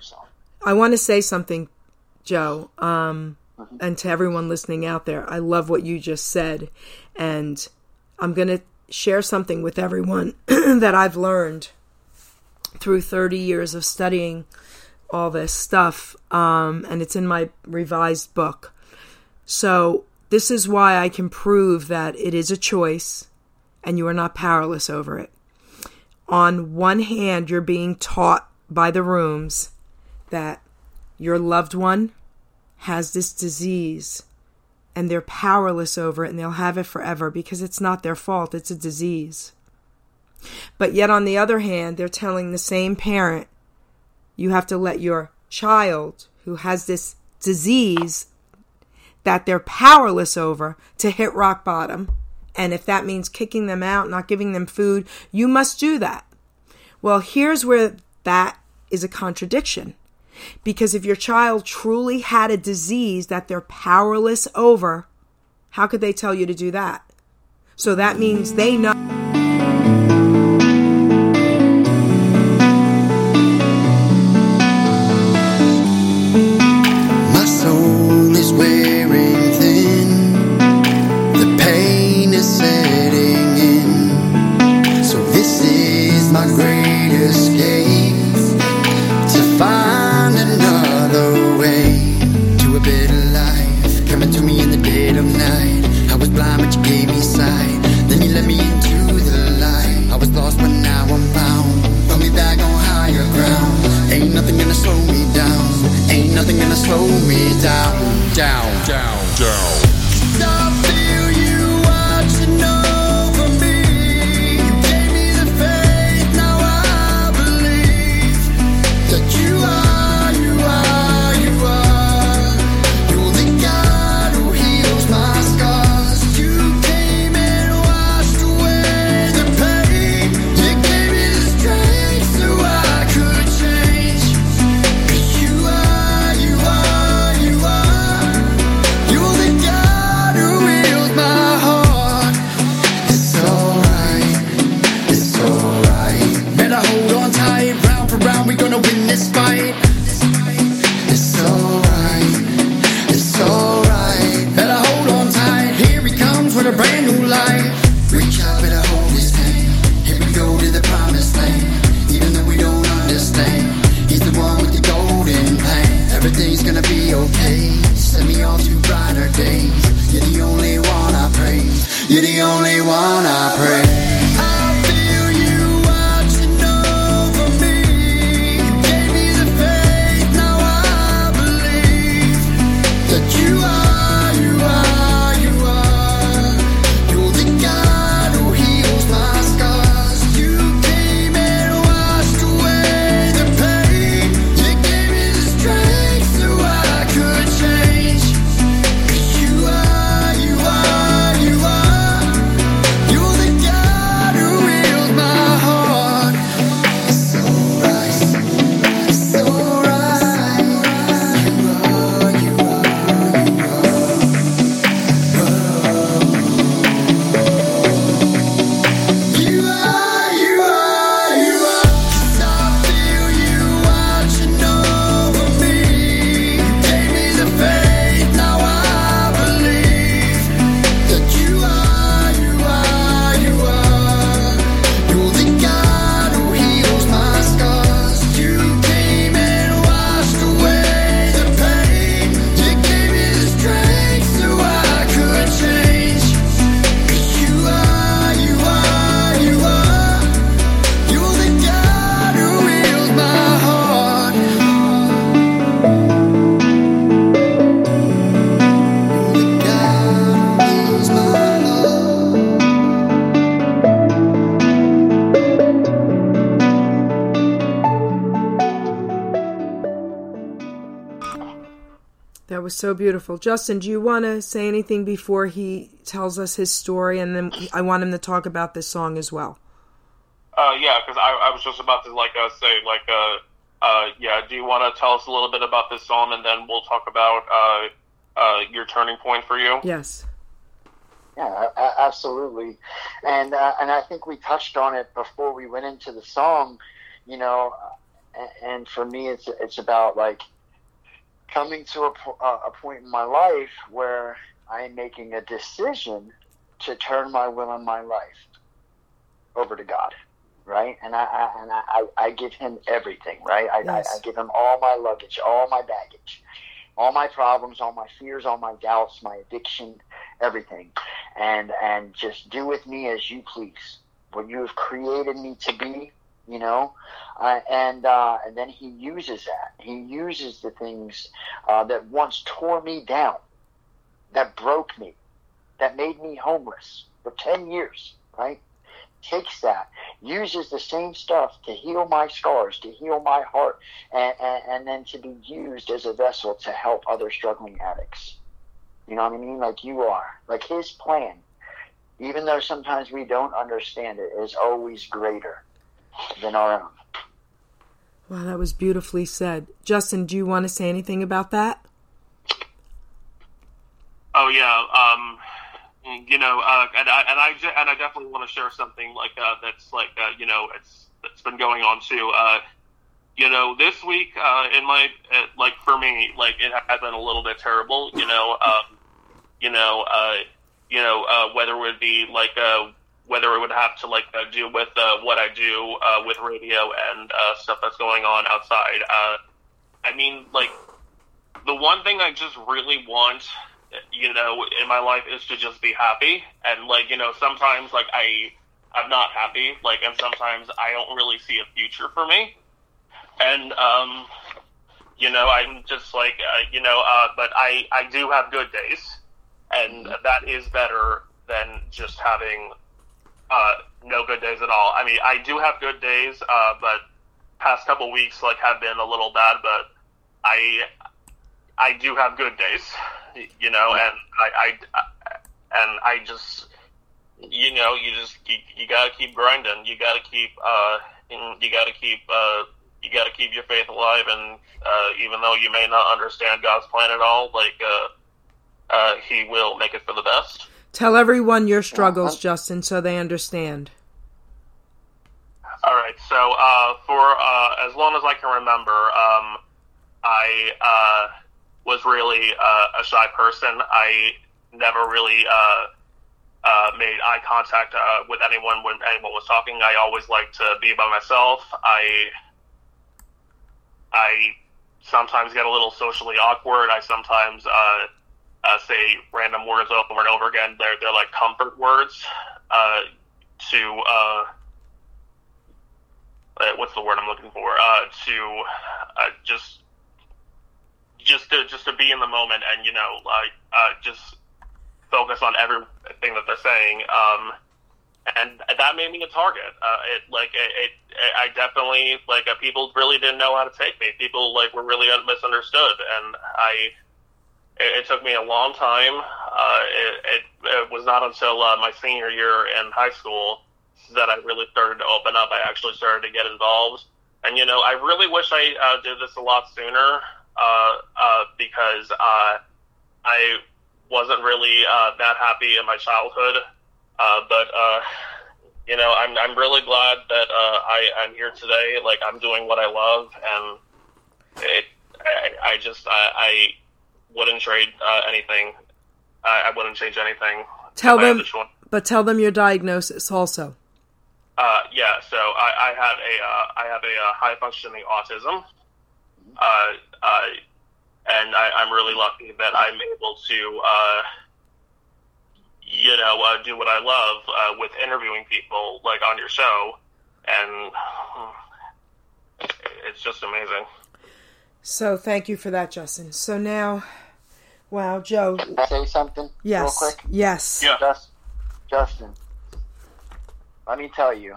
So, I want to say something, Joe, um, and to everyone listening out there. I love what you just said, and I'm going to share something with everyone that I've learned through 30 years of studying all this stuff, um, and it's in my revised book. So, this is why I can prove that it is a choice and you are not powerless over it. On one hand, you're being taught by the rooms that your loved one has this disease and they're powerless over it and they'll have it forever because it's not their fault, it's a disease. But yet, on the other hand, they're telling the same parent, you have to let your child who has this disease that they're powerless over to hit rock bottom. And if that means kicking them out, not giving them food, you must do that. Well, here's where that is a contradiction. Because if your child truly had a disease that they're powerless over, how could they tell you to do that? So that means they know. Down, was so beautiful. Justin, do you want to say anything before he tells us his story? And then I want him to talk about this song as well. Uh, yeah, because I, I was just about to like uh, say like uh, uh, yeah. Do you want to tell us a little bit about this song, and then we'll talk about uh, uh, your turning point for you? Yes. Yeah, a- a- absolutely, and uh, and I think we touched on it before we went into the song. You know, and for me, it's it's about like coming to a, uh, a point in my life where I am making a decision to turn my will and my life over to God, right? And I, I and I, I I give Him everything, right? I, Yes. I, I give Him all my luggage, all my baggage, all my problems, all my fears, all my doubts, my addiction, everything, and and just do with me as you please. What you have created me to be, you know, uh, and uh, and then He uses that. He uses the things uh, that once tore me down, that broke me, that made me homeless for ten years, right? Takes that, uses the same stuff to heal my scars, to heal my heart, and, and, and then to be used as a vessel to help other struggling addicts. You know what I mean? Like you are. Like his plan, even though sometimes we don't understand it, is always greater than our own. Wow, that was beautifully said. Justin, do you want to say anything about that? Oh yeah, um, you know, uh, and I and I de- and I definitely want to share something like uh, that's like uh, you know it's that's been going on too. Uh, you know, this week uh, in my uh, like for me, like it has been a little bit terrible. You know, um, you know, uh, you know uh, whether it would be like uh, whether it would have to like uh, do with uh, what I do uh, with radio and uh, stuff that's going on outside. Uh, I mean, like the one thing I just really want you know, in my life is to just be happy. And like, you know, sometimes like I, I'm not happy. Like, and sometimes I don't really see a future for me. And, um, you know, I'm just like, uh, you know, but I, I do have good days and that is better than just having, uh, no good days at all. I mean, I do have good days, uh, but past couple weeks, like, have been a little bad, but I, I do have good days, you know, and I, I and I just, you know, you just you, you gotta keep grinding. You gotta keep, uh, you gotta keep, uh, you gotta keep your faith alive. And uh, even though you may not understand God's plan at all, like, uh, uh, He will make it for the best. Tell everyone your struggles, Justin, so they understand. All right. So uh, for uh, as long as I can remember, um, I uh, was really uh, a shy person. I never really uh, uh, made eye contact uh, with anyone when anyone was talking. I always liked to be by myself. I I sometimes get a little socially awkward. I sometimes uh, say random words over and over again. They're they're like comfort words uh, to. Uh, uh, what's the word I'm looking for? Uh, to uh, just just to just to be in the moment and you know like uh, just focus on everything that they're saying. Um, and that made me a target. Uh, it like it, it, I definitely like people really didn't know how to take me. People like were really misunderstood, and I. It, it took me a long time. Uh, it, it, it was not until uh, my senior year in high school that I really started to open up. I actually started to get involved, and you know, I really wish I uh, did this a lot sooner uh, uh, because uh, I wasn't really that happy in my childhood. But you know, I'm I'm really glad that I I'm here today. Like I'm doing what I love, and it, I, I just I, I wouldn't trade uh, anything. I, I wouldn't change anything. Tell if I had them, the but tell them your diagnosis also. Uh, yeah, so I, I have a uh, I have a uh, high functioning autism, uh, uh, and I, I'm really lucky that I'm able to, uh, you know, uh, do what I love uh, with interviewing people like on your show, and it's just amazing. So thank you for that, Justin. So now, wow, Joe. Can I say something Yes, real quick? yes. Yeah. Just, Justin, let me tell you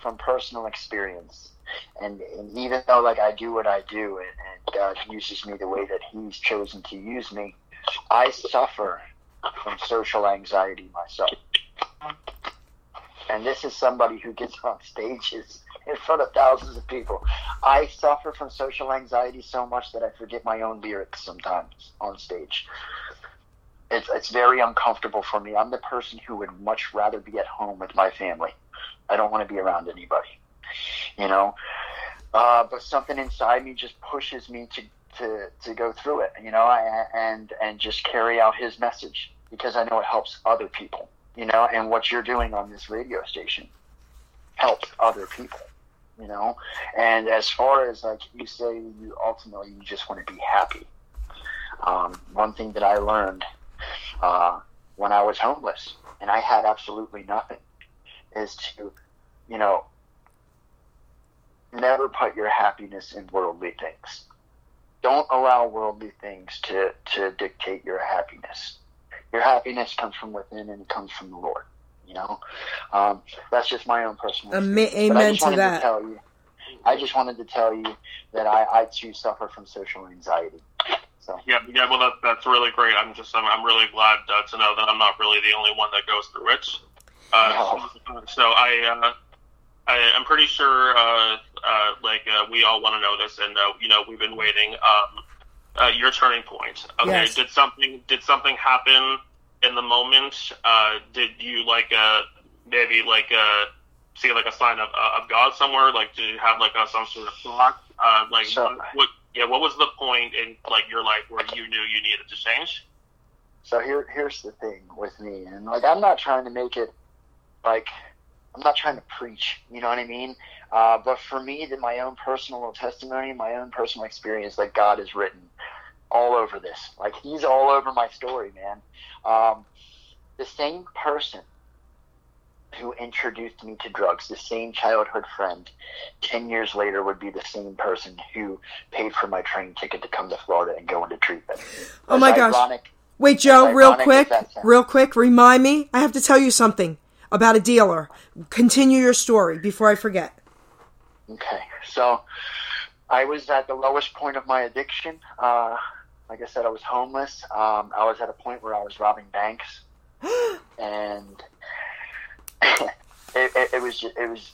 from personal experience, and, and even though like I do what I do, and, and God uses me the way that He's chosen to use me. I suffer from social anxiety myself. And this is somebody who gets on stages in front of thousands of people. I suffer from social anxiety so much that I forget my own lyrics sometimes on stage. It's, it's very uncomfortable for me. I'm the person who would much rather be at home with my family. I don't want to be around anybody, you know. Uh, but something inside me just pushes me to, to, to go through it, you know, and and just carry out his message because I know it helps other people, you know. And what you're doing on this radio station helps other people, you know. And as far as like you say, you ultimately you just want to be happy. Um, one thing that I learned uh, when I was homeless and I had absolutely nothing is to, you know, never put your happiness in worldly things. Don't allow worldly things to, to dictate your happiness. Your happiness comes from within and it comes from the Lord. You know, um, that's just my own personal. Ama- amen to that. To tell you, I just wanted to tell you that I, I too suffer from social anxiety. So yeah, yeah. Well, that, that's really great. I'm just I'm, I'm really glad uh, to know that I'm not really the only one that goes through it. Uh, no. So I, uh, I I'm pretty sure uh, uh, like uh, we all want to know this, and uh, you know we've been waiting. Um, uh, your turning point. Okay, Yes. did something did something happen in the moment? Uh, did you like uh, maybe like uh, see like a sign of uh, of God somewhere? Like did you have like a, some sort of thought? Uh, like So- what, what? Yeah, what was the point in like your life where you knew you needed to change? So here, here's the thing with me, and like I'm not trying to make it like I'm not trying to preach, you know what I mean? Uh, but for me, that my own personal testimony, my own personal experience, like God is written all over this. Like He's all over my story, man. Um, the same person who introduced me to drugs, the same childhood friend, ten years later would be the same person who paid for my train ticket to come to Florida and go into treatment. Oh my gosh. ironic- Wait, Joe, real quick, real quick, remind me. I have to tell you something about a dealer. Continue your story before I forget. Okay, so I was at the lowest point of my addiction. Uh, like I said, I was homeless. Um, I was at a point where I was robbing banks, and it, it, it was ju- it was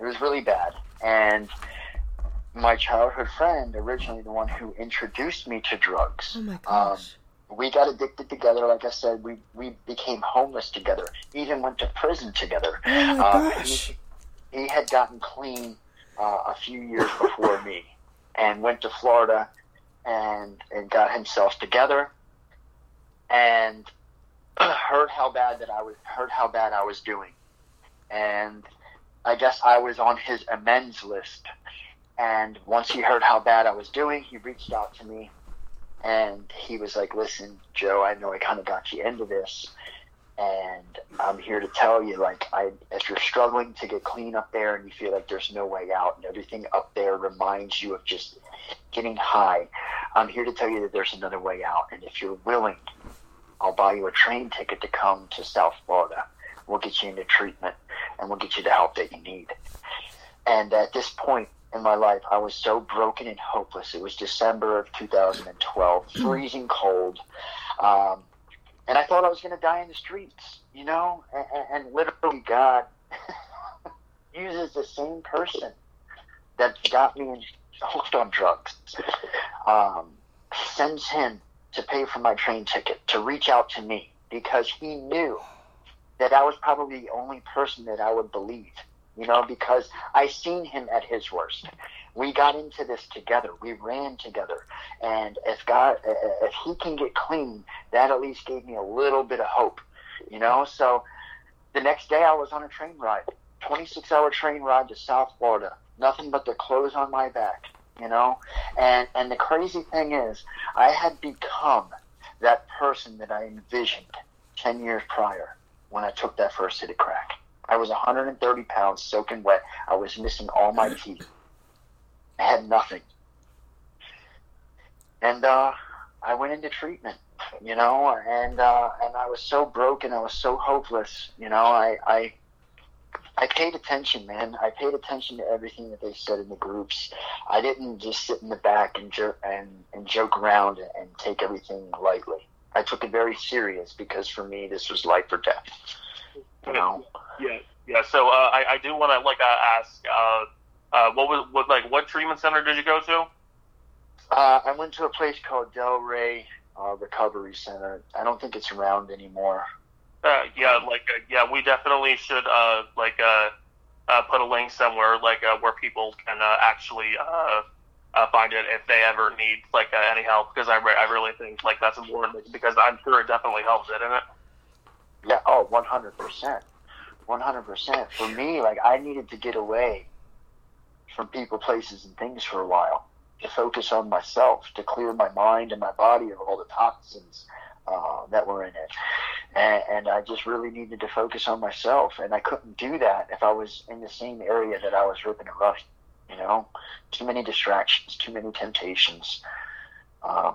it was really bad. And my childhood friend, originally the one who introduced me to drugs, Oh my um, we got addicted together. Like I said, we we became homeless together. Even went to prison together. oh my Uh, gosh. he, he had gotten clean uh, a few years before me and went to Florida and and got himself together and heard how bad that I was heard how bad I was doing. And I guess I was on his amends list. And once he heard how bad I was doing he reached out to me and he was like listen Joe I know I kind of got you into this and I'm here to tell you, like, I, if you're struggling to get clean up there and you feel like there's no way out and everything up there reminds you of just getting high, I'm here to tell you that there's another way out. And if you're willing, I'll buy you a train ticket to come to South Florida. We'll get you into treatment and we'll get you the help that you need. And at this point in my life, I was so broken and hopeless. It was December of 2012, freezing cold. Um, and I thought I was going to die in the streets, you know. And, and, literally, God uses the same person that got me hooked on drugs, um, sends him to pay for my train ticket to reach out to me because he knew that I was probably the only person that I would believe, you know, because I seen him at his worst. We got into this together. We ran together, and if God, if He can get clean, that at least gave me a little bit of hope, you know. So the next day, I was on a train ride, 26 hour train ride to South Florida. Nothing but the clothes on my back, you know. And and the crazy thing is, I had become that person that I envisioned 10 years prior when I took that first hit of crack. I was 130 pounds, soaking wet. I was missing all my teeth. I had nothing. And uh, I went into treatment, you know, and uh, and I was so broken, I was so hopeless, you know. I I, I paid attention, man. I paid attention to everything that they said in the groups. I didn't just sit in the back and joke and, and joke around and, and take everything lightly. I took it very serious because for me, this was life or death. You know. Yeah, yeah. So uh, I, I do want to like uh, ask, uh, uh, what was what like what treatment center did you go to? Uh, I went to a place called Delray uh, Recovery Center. I don't think it's around anymore. Uh, yeah, like uh, yeah, we definitely should uh, like uh, uh, put a link somewhere like uh, where people can uh, actually uh, uh, find it if they ever need like uh, any help because I, re- I really think like that's important because I'm sure it definitely helps, didn't it? Yeah. Oh, one hundred percent. One hundred percent. For me, like I needed to get away from people, places, and things for a while to focus on myself, to clear my mind and my body of all the toxins uh, that were in it. And, and I just really needed to focus on myself, and I couldn't do that if I was in the same area that I was ripping and running. You know, too many distractions, too many temptations. Um,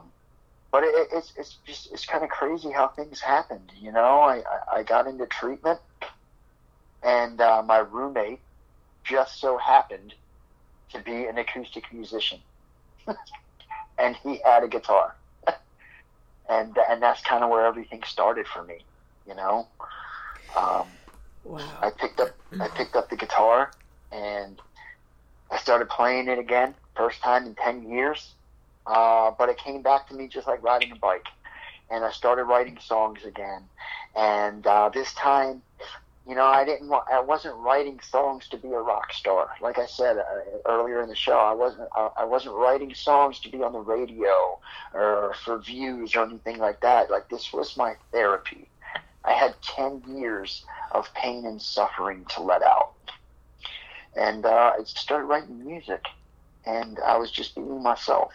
but it, it's it's just it's kind of crazy how things happened. You know, I I, got into treatment, and uh, my roommate just so happened to be an acoustic musician, and he had a guitar, and and that's kind of where everything started for me. You know, um, Wow. I picked up I picked up the guitar and I started playing it again. First time in ten years, uh, but it came back to me just like riding a bike, and I started writing songs again. And uh, this time, you know, I didn't. wa- I wasn't writing songs to be a rock star. Like I said uh, earlier in the show, I wasn't. I, I wasn't writing songs to be on the radio or for views or anything like that. Like this was my therapy. I had ten years of pain and suffering to let out, and uh, I started writing music, and I was just being myself.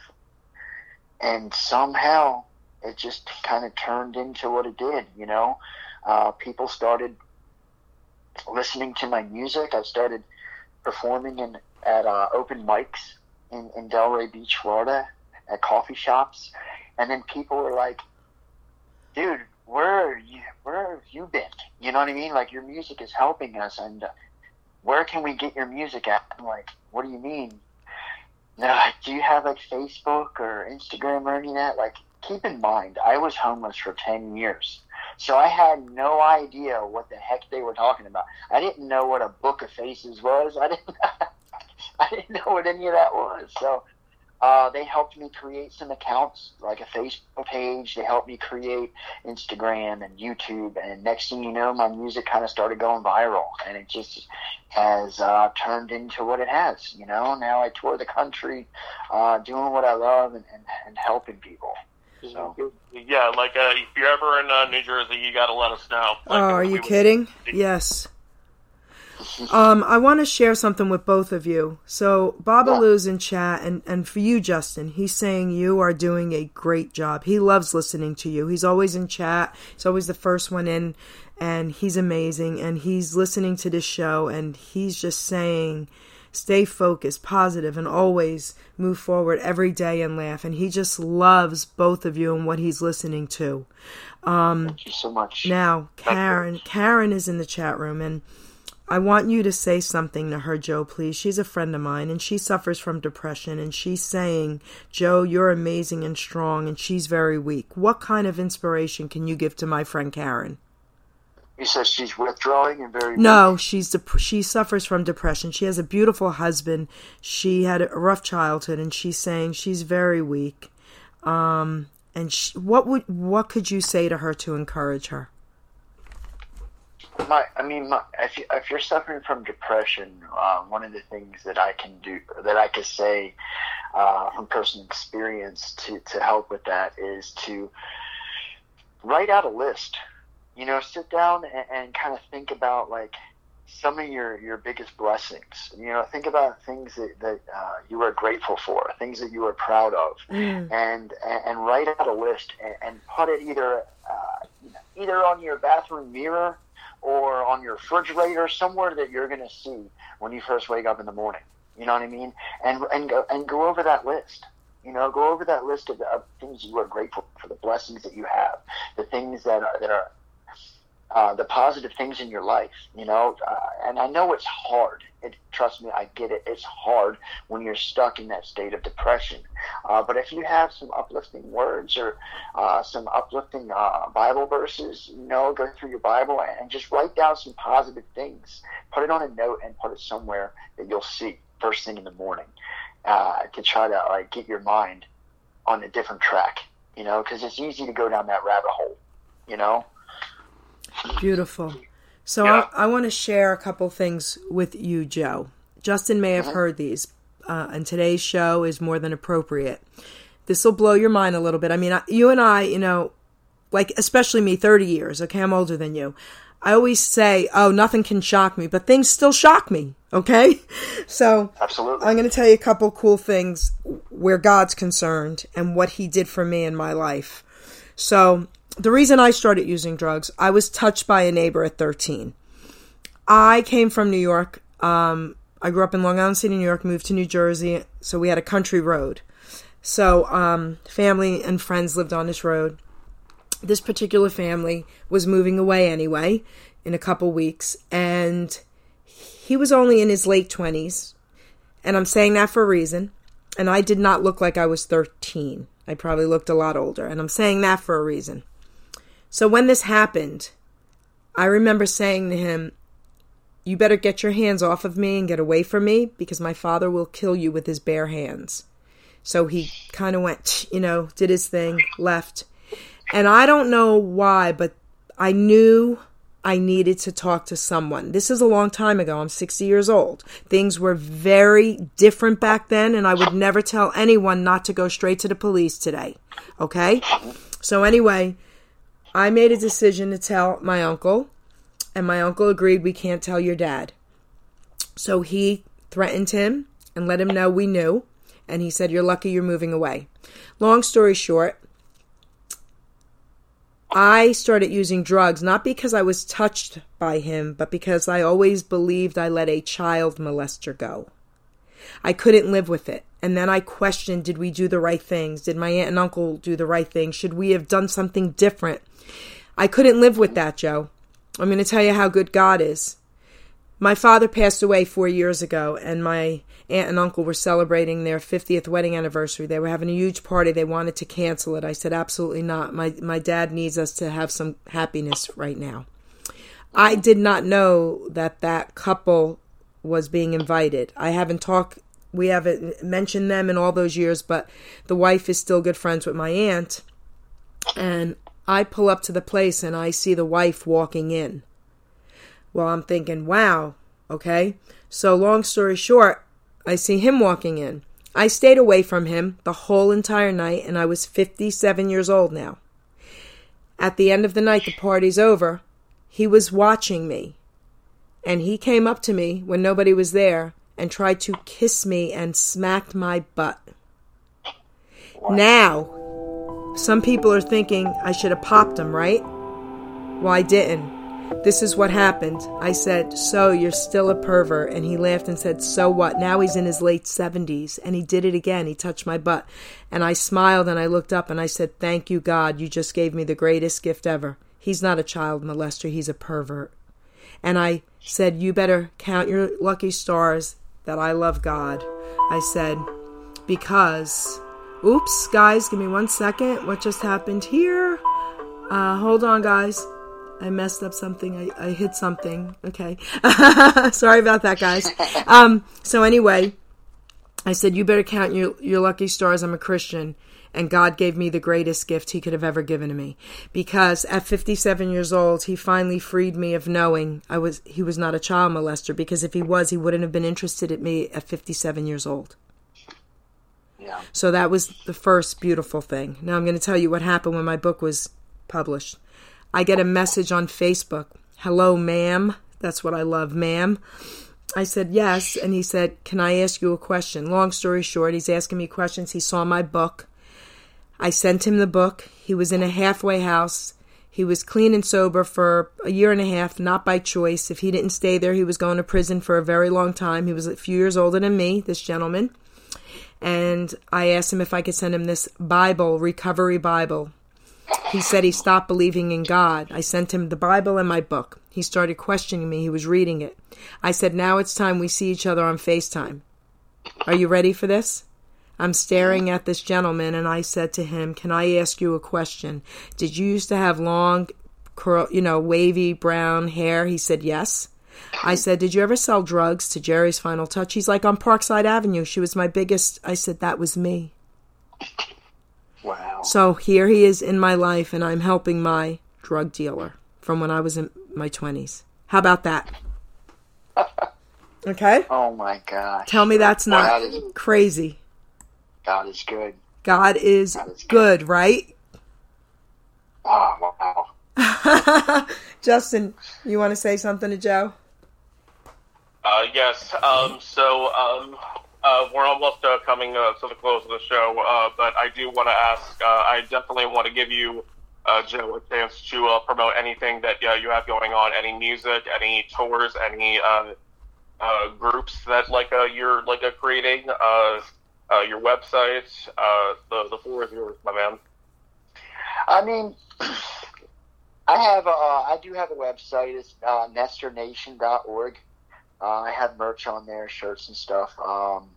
And somehow, it just kind of turned into what it did. You know, uh, people started listening to my music. I started performing in at uh, open mics in, in Delray Beach, Florida, at coffee shops, and then people were like, "Dude, where you? Where have you been? You know what I mean? Like your music is helping us, and uh, where can we get your music at?" I'm like, "What do you mean? No, do you have like Facebook or Instagram or any of that? Like, keep in mind, I was homeless for ten years." So I had no idea what the heck they were talking about. I didn't know what a book of faces was. I didn't. I didn't know what any of that was. So uh, they helped me create some accounts, like a Facebook page. They helped me create Instagram and YouTube. And next thing you know, my music kind of started going viral, and it just has uh, turned into what it has. You know, now I tour the country, uh, doing what I love and, and, and helping people. So. Yeah, like uh, if you're ever in uh, New Jersey, you got to let us know. Oh, are we you would- kidding? Yes. Um, I want to share something with both of you. So, Babalu's in chat, and, and for you, Justin, he's saying you are doing a great job. He loves listening to you. He's always in chat. He's always the first one in, and he's amazing. And he's listening to this show, and he's just saying, stay focused, positive, and always move forward every day and laugh. And he just loves both of you and what he's listening to. Thank you so much. Now, Karen, Karen is in the chat room, and I want you to say something to her, Joe, please. She's a friend of mine, and she suffers from depression, and she's saying, Joe, you're amazing and strong, and she's very weak. What kind of inspiration can you give to my friend Karen? You said she's withdrawing and very No, she's dep- she suffers from depression. She has a beautiful husband. She had a rough childhood, and she's saying she's very weak. Um, and sh what would what could you say to her to encourage her? My, I mean, my, if, you, if you're suffering from depression, uh, one of the things that I can do, that I can say uh, from personal experience to, to help with that is to write out a list. You know, sit down and, and kind of think about like some of your, your biggest blessings. You know, think about things that, that uh, you are grateful for, things that you are proud of, and, and and write out a list and, and put it either uh, either on your bathroom mirror or on your refrigerator, somewhere that you're going to see when you first wake up in the morning. You know what I mean? And and go and go over that list. You know, go over that list of, of things you are grateful for, the blessings that you have, the things that are that are uh, the positive things in your life, you know. Uh, and I know it's hard. It, trust me, I get it. It's hard when you're stuck in that state of depression. Uh, but if you have some uplifting words or uh, some uplifting uh, Bible verses, you know, go through your Bible and just write down some positive things. Put it on a note and put it somewhere that you'll see first thing in the morning to try to like get your mind on a different track. You know, because it's easy to go down that rabbit hole. You know. Beautiful. So Yeah. I, I want to share a couple things with you, Joe. Justin may have heard these, uh, and today's show is more than appropriate. This will blow your mind a little bit. I mean, I, you and I, you know, like especially me, thirty years. Okay, I'm older than you. I always say, "Oh, nothing can shock me," but things still shock me. Okay, so Absolutely. I'm going to tell you a couple cool things where God's concerned and what He did for me in my life. So, the reason I started using drugs, I was touched by a neighbor at 13. I came from New York. Um, I grew up in Long Island City, New York, moved to New Jersey, so we had a country road. So, um, family and friends lived on this road. This particular family was moving away anyway in a couple weeks, and he was only in his late 20s. And I'm saying that for a reason. And I did not look like I was 13. I probably looked a lot older. And I'm saying that for a reason. So when this happened, I remember saying to him, You better get your hands off of me and get away from me because my father will kill you with his bare hands. So he kind of went, you know, did his thing, left. And I don't know why, but I knew I needed to talk to someone. This is a long time ago. I'm 60 years old. Things were very different back then, and I would never tell anyone not to go straight to the police today. Okay? So, anyway, I made a decision to tell my uncle, and my uncle agreed we can't tell your dad. So he threatened him and let him know we knew, and he said, You're lucky you're moving away. Long story short, I started using drugs not because I was touched by him, but because I always believed I let a child molester go. I couldn't live with it. And then I questioned did we do the right things? Did my aunt and uncle do the right thing? Should we have done something different? I couldn't live with that, Joe. I'm going to tell you how good God is. My father passed away four years ago, and my aunt and uncle were celebrating their 50th wedding anniversary. They were having a huge party. They wanted to cancel it. I said, absolutely not. My, my dad needs us to have some happiness right now. I did not know that that couple was being invited. I haven't talked, we haven't mentioned them in all those years, but the wife is still good friends with my aunt. And I pull up to the place and I see the wife walking in. Well, I'm thinking, wow, okay. So, long story short, I see him walking in. I stayed away from him the whole entire night, and I was 57 years old now. At the end of the night, the party's over. He was watching me, and he came up to me when nobody was there and tried to kiss me and smacked my butt. Now, some people are thinking I should have popped him, right? Well, I didn't. This is what happened. I said, So you're still a pervert? And he laughed and said, So what? Now he's in his late 70s. And he did it again. He touched my butt. And I smiled and I looked up and I said, Thank you, God. You just gave me the greatest gift ever. He's not a child molester, he's a pervert. And I said, You better count your lucky stars that I love God. I said, Because, oops, guys, give me one second. What just happened here? Uh, hold on, guys. I messed up something. I, I hit something. Okay. Sorry about that, guys. Um, so anyway, I said, you better count your, your lucky stars. I'm a Christian. And God gave me the greatest gift he could have ever given to me. Because at 57 years old, he finally freed me of knowing I was, he was not a child molester. Because if he was, he wouldn't have been interested in me at 57 years old. So that was the first beautiful thing. Now I'm going to tell you what happened when my book was published. I get a message on Facebook. Hello, ma'am. That's what I love, ma'am. I said, yes. And he said, Can I ask you a question? Long story short, he's asking me questions. He saw my book. I sent him the book. He was in a halfway house. He was clean and sober for a year and a half, not by choice. If he didn't stay there, he was going to prison for a very long time. He was a few years older than me, this gentleman. And I asked him if I could send him this Bible, Recovery Bible. He said he stopped believing in God. I sent him the Bible and my book. He started questioning me. He was reading it. I said, Now it's time we see each other on FaceTime. Are you ready for this? I'm staring at this gentleman and I said to him, Can I ask you a question? Did you used to have long, curl, you know, wavy brown hair? He said, Yes. I said, Did you ever sell drugs to Geri's Final Touch? He's like, On Parkside Avenue. She was my biggest. I said, That was me. Wow. So here he is in my life, and I'm helping my drug dealer from when I was in my 20s. How about that? Okay? Oh my gosh. Tell me that's not that is- crazy. God is good. God is That is good, right? Oh wow. Justin, you want to say something to Joe? Uh, yes. Um, so um, uh, we're almost uh, coming uh, to the close of the show, uh, but I do want to ask. Uh, I definitely want to give you, Joe, a chance to promote anything that you have going on. Any music, any tours, any groups that like you're like creating. Your website. The the floor is yours, my man. I mean, I have I do have a website. It's uh, NesterNation.org. Uh, I have merch on there, shirts and stuff. Um,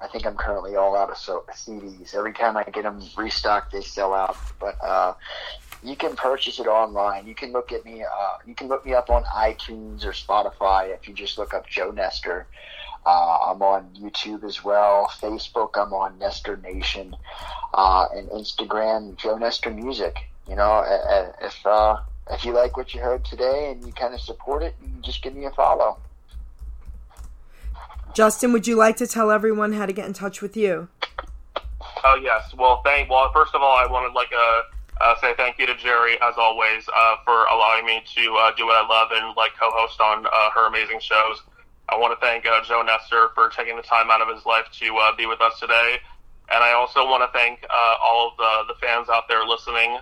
I think I'm currently all out of so- CDs. Every time I get them restocked, they sell out. But uh, you can purchase it online. You can look at me. Uh, you can look me up on iTunes or Spotify if you just look up Joe Nester. Uh, I'm on YouTube as well. Facebook, I'm on Nester Nation, uh, and Instagram, Joe Nester Music. You know, if uh, if you like what you heard today and you kind of support it, just give me a follow. Justin, would you like to tell everyone how to get in touch with you? Oh yes. Well, thank. Well, first of all, I wanted like uh, uh, say thank you to Geri as always uh, for allowing me to uh, do what I love and like co-host on uh, her amazing shows. I want to thank uh, Joe Nester for taking the time out of his life to be with us today, and I also want to thank all of the, the fans out there listening.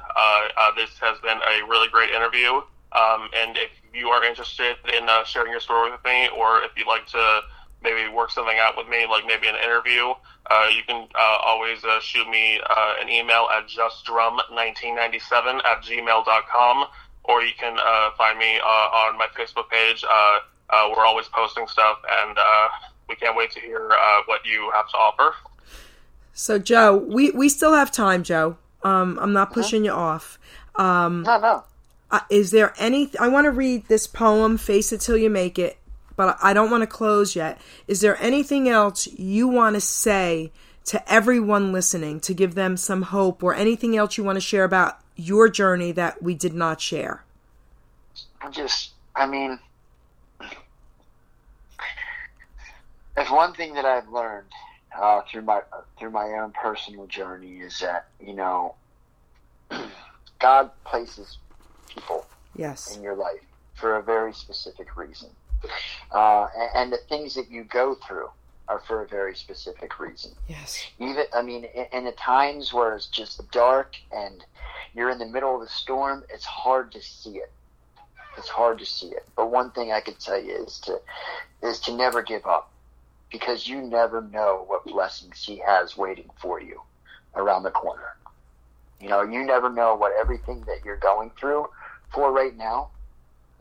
This has been a really great interview, um, and if you are interested in sharing your story with me, or if you'd like to maybe work something out with me, like maybe an interview, uh, you can uh, always uh, shoot me uh, an email at justdrum1997 at gmail.com, or you can uh, find me uh, on my Facebook page. Uh, uh, we're always posting stuff, and uh, we can't wait to hear uh, what you have to offer. So, Joe, we, we still have time, Joe. Um, I'm not pushing you off. Um, No, no. uh, is there any? I want to read this poem, "Face It Till You Make It," but I don't want to close yet. Is there anything else you want to say to everyone listening to give them some hope, or anything else you want to share about your journey that we did not share? I'm just, I mean, if one thing that I've learned uh, through my through my own personal journey is that you know, God places people Yes. in your life for a very specific reason, uh, and, and the things that you go through are for a very specific reason Yes. even I mean, in, in the times where it's just dark and you're in the middle of the storm, it's hard to see it. It's hard to see it. But one thing I could tell you is to is to never give up, because you never know what blessings He has waiting for you around the corner. You know, you never know what everything that you're going through for right now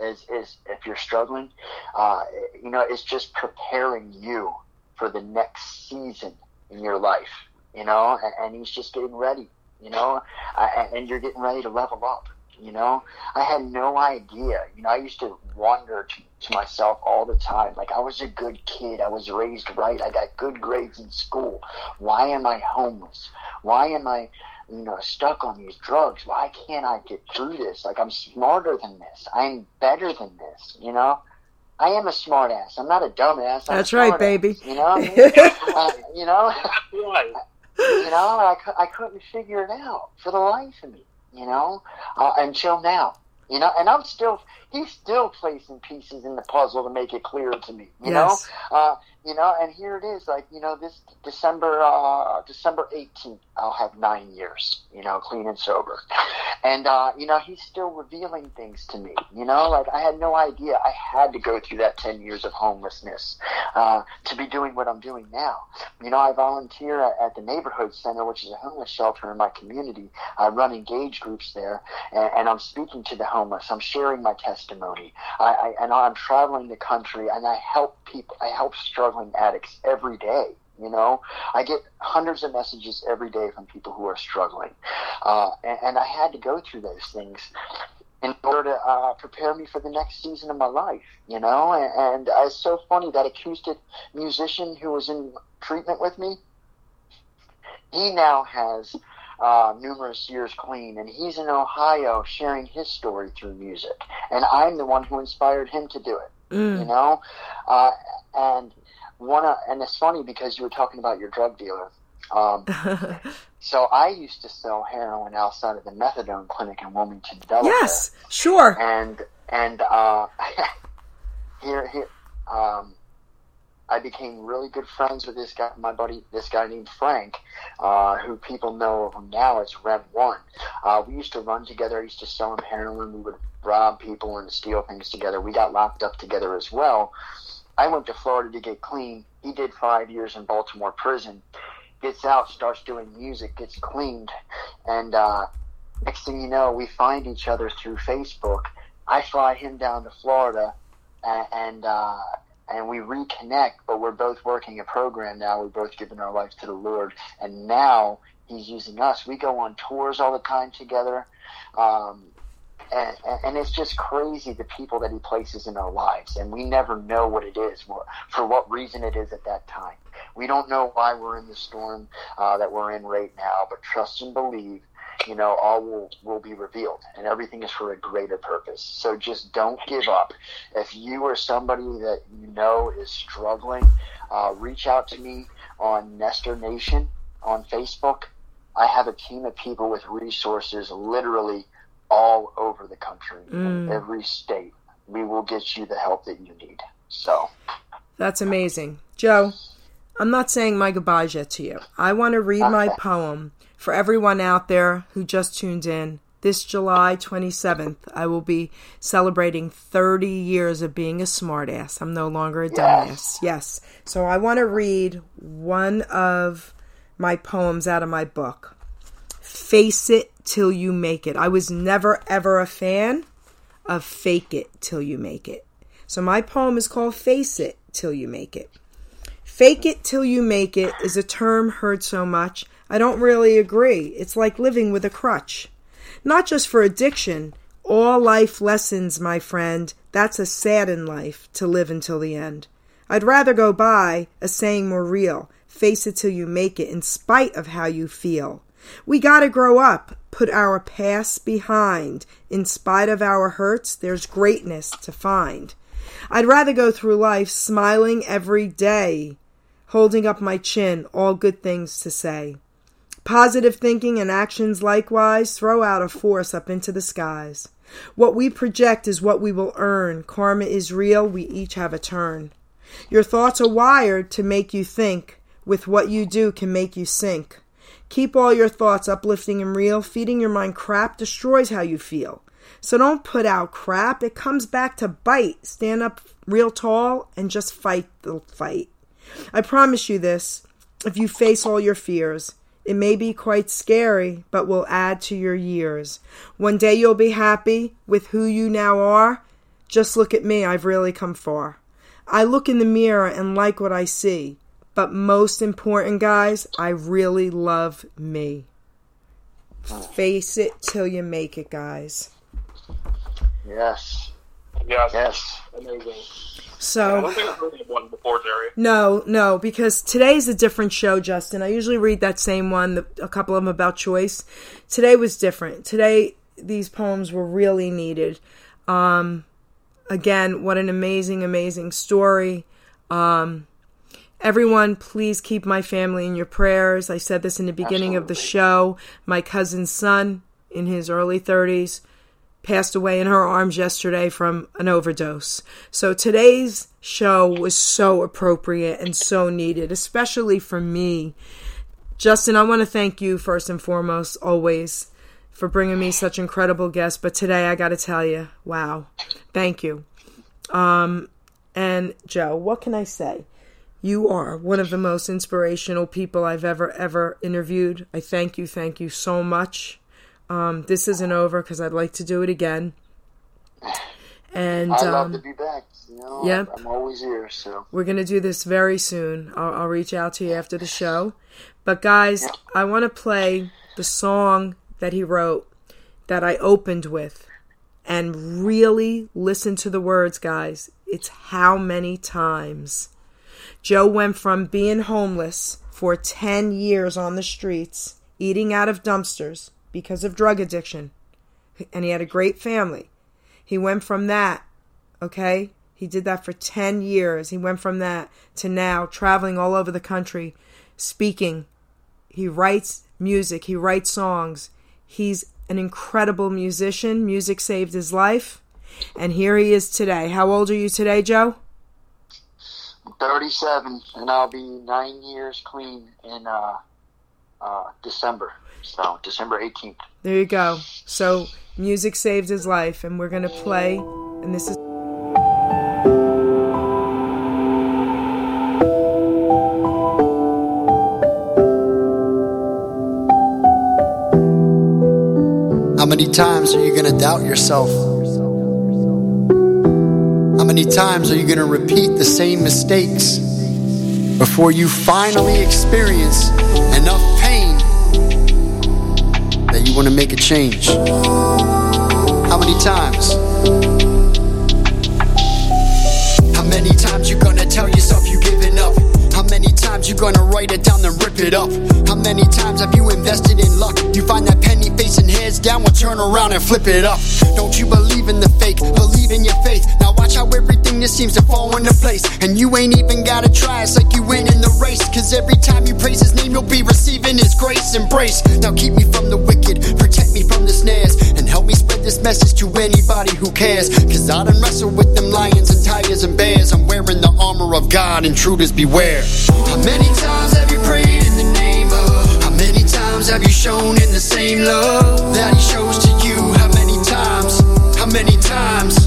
is is if you're struggling, uh, you know, it's just preparing you for the next season in your life, you know, and, and he's just getting ready, you know, uh, and you're getting ready to level up, you know. I had no idea, you know, I used to wonder to, to myself all the time, like I was a good kid, I was raised right, I got good grades in school. Why am I homeless? Why am I, you know, stuck on these drugs? Why can't I get through this? Like I'm smarter than this, I'm better than this, you know. I am a smart ass. I'm not a dumbass. I'm a That's right, baby. ass, you know, I mean? uh, you know, Right. you know, I, I couldn't figure it out for the life of me, you know, uh, until now, you know, and I'm still, he's still placing pieces in the puzzle to make it clear to me, you Yes. know, uh, you know, and here it is, like, you know, this December, uh, December 18th, I'll have nine years, you know, clean and sober. and uh, you know he's still revealing things to me. You know, like I had no idea I had to go through that ten years of homelessness uh, to be doing what I'm doing now. You know, I volunteer at, at the neighborhood center, which is a homeless shelter in my community. I run engage groups there, and, and I'm speaking to the homeless. I'm sharing my testimony, I, I, and I'm traveling the country, and I help people. I help struggling addicts every day. You know, I get hundreds of messages every day from people who are struggling, uh, and, and I had to go through those things in order to uh, prepare me for the next season of my life. You know, and, and uh, it's so funny that acoustic musician who was in treatment with me, he now has uh, numerous years clean, and he's in Ohio sharing his story through music, and I'm the one who inspired him to do it. You know, uh, and one, uh, and it's funny because you were talking about your drug dealer. Um, so I used to sell heroin outside of the methadone clinic in Wilmington, Delaware. Yes, sure. And and uh, here here um, I became really good friends with this guy, my buddy, this guy named Frank, uh, who people know of him now as Rem One. Uh, we used to run together. I used to sell him heroin. We would rob people and steal things together. We got locked up together as well. I went to Florida to get clean. He did five years in Baltimore prison. Gets out, starts doing music, gets cleaned, and uh, next thing you know, we find each other through Facebook. I fly him down to Florida, and and, uh, and we reconnect. But we're both working a program now. We've both given our life to the Lord, and now He's using us. We go on tours all the time together. Um, and, and it's just crazy the people that he places in our lives, and we never know what it is, for what reason it is at that time. We don't know why we're in the storm uh, that we're in right now, but trust and believe. You know, all will will be revealed, and everything is for a greater purpose. So just don't give up. If you or somebody that you know is struggling, uh, reach out to me on Nester Nation on Facebook. I have a team of people with resources, literally all over the country, in every state. We will get you the help that you need. So, That's amazing. Joe, I'm not saying my goodbyes yet to you. I want to read my poem for everyone out there who just tuned in. This July 27th, I will be celebrating 30 years of being a smartass. I'm no longer a dumbass. Yes. So I want to read one of my poems out of my book. Face it till you make it. I was never ever a fan of fake it till you make it. So my poem is called Face It Till You Make It. Fake it till you make it is a term heard so much, I don't really agree. It's like living with a crutch. Not just for addiction, all life lessons, my friend. That's a sad in life to live until the end. I'd rather go by a saying more real. Face it till you make it in spite of how you feel. We gotta grow up, put our past behind. In spite of our hurts, there's greatness to find. I'd rather go through life smiling every day, holding up my chin, all good things to say. Positive thinking and actions likewise throw out a force up into the skies. What we project is what we will earn. Karma is real, we each have a turn. Your thoughts are wired to make you think. With what you do can make you sink. Keep all your thoughts uplifting and real. Feeding your mind crap destroys how you feel. So don't put out crap. It comes back to bite. Stand up real tall and just fight the fight. I promise you this if you face all your fears, it may be quite scary, but will add to your years. One day you'll be happy with who you now are. Just look at me, I've really come far. I look in the mirror and like what I see. But most important, guys, I really love me. Face it till you make it, guys. yes, Yes. yes. Amazing. I So. don't think I've heard of one before, Geri. No, no, because today's a different show, Justin. I usually read that same one, the, a couple of them about choice. Today was different. Today, these poems were really needed. Um, again, what an amazing, amazing story. Um, everyone, please keep my family in your prayers. I said this in the beginning of the show. My cousin's son, in his early 30s, passed away in her arms yesterday from an overdose. So today's show was so appropriate and so needed, especially for me. Justin, I want to thank you first and foremost, always. for bringing me such incredible guests. But today, I got to tell you, wow, thank you. Um, and Joe, what can I say? You are one of the most inspirational people I've ever, ever interviewed. I thank you, thank you so much. Um, this isn't over because I'd like to do it again. And I love um, to be back. You know, yep. I'm always here. So we're going to do this very soon. I'll, I'll reach out to you after the show. But, guys, I want to play the song that he wrote that I opened with and really listen to the words, guys. It's how many times. Joe went from being homeless for 10 years on the streets, eating out of dumpsters because of drug addiction, and he had a great family. He went from that, okay? He did that for 10 years. He went from that to now traveling all over the country, speaking. He writes music, he writes songs. He's an incredible musician. Music saved his life. And here he is today. How old are you today, Joe? I'm 37, and I'll be nine years clean in uh, uh, December. So December 18th. There you go. So music saved his life, and we're gonna play. And this is. How many times are you going to doubt yourself? How many times are you going to repeat the same mistakes before you finally experience enough pain that you want to make a change? How many times? How many times you gonna tell yourself you giving up? How many times you gonna write it down then rip it up? How many times have you invested in luck? You find that penny facing down, will turn around and flip it up. Don't you believe in the fake? Believe in your faith. Now watch how everything just seems to fall into place. And you ain't even gotta try, it's like you win in the race. Cause every time you praise his name, you'll be receiving his grace. Embrace. Now keep me from the wicked, protect me from the snares, and help me spread this message to anybody who cares. Cause I done wrestle with them lions and tigers and bears. I'm wearing the armor of God, intruders beware. How many times times have you shown in the same love that He shows to you? How many times? How many times?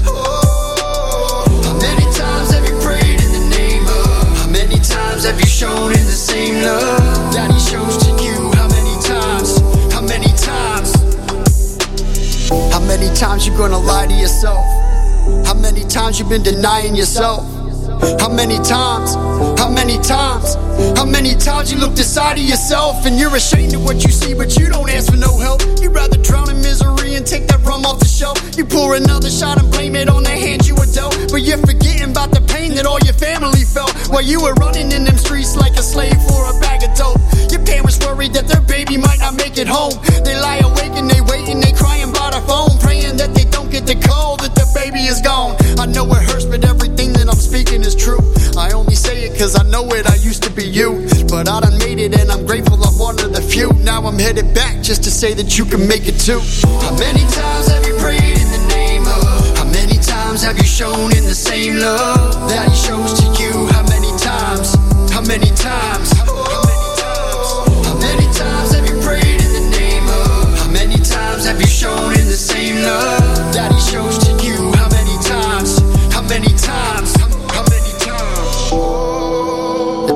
How many times have you prayed in the name of? How many times have you shown in the same love that He shows to you? How many times? How many times? How many times you gonna lie to yourself? How many times you been denying yourself? How many times? How many times? How many times you looked inside of yourself and you're ashamed of what you see, but you don't ask for no help? You'd rather drown in misery and take that rum off the shelf. You pour another shot and blame it on the hand you were dealt, but you're forgetting about the pain that all your family felt while you were running in them streets like a slave for a bag of dope. Your parents worried that their baby might not make it home. They lie awake and they wait and they crying by the phone, praying that they don't get the call that the baby is gone. I know it hurts, but I'm speaking is true. I only say it cause I know it, I used to be you. But I done made it and I'm grateful I'm one of the few. Now I'm headed back just to say that you can make it too. How many times have you prayed in the name of? How many times have you shown in the same love that he shows to you? How many times? How many times?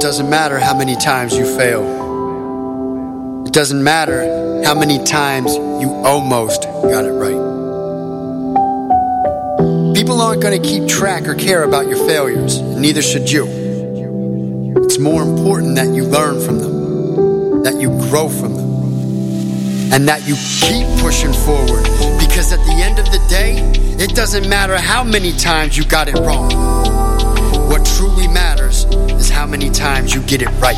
Doesn't matter how many times you fail. It doesn't matter how many times you almost got it right. People aren't going to keep track or care about your failures, neither should you. It's more important that you learn from them, that you grow from them, and that you keep pushing forward. Because at the end of the day, it doesn't matter how many times you got it wrong. What truly matters is how many times you get it right.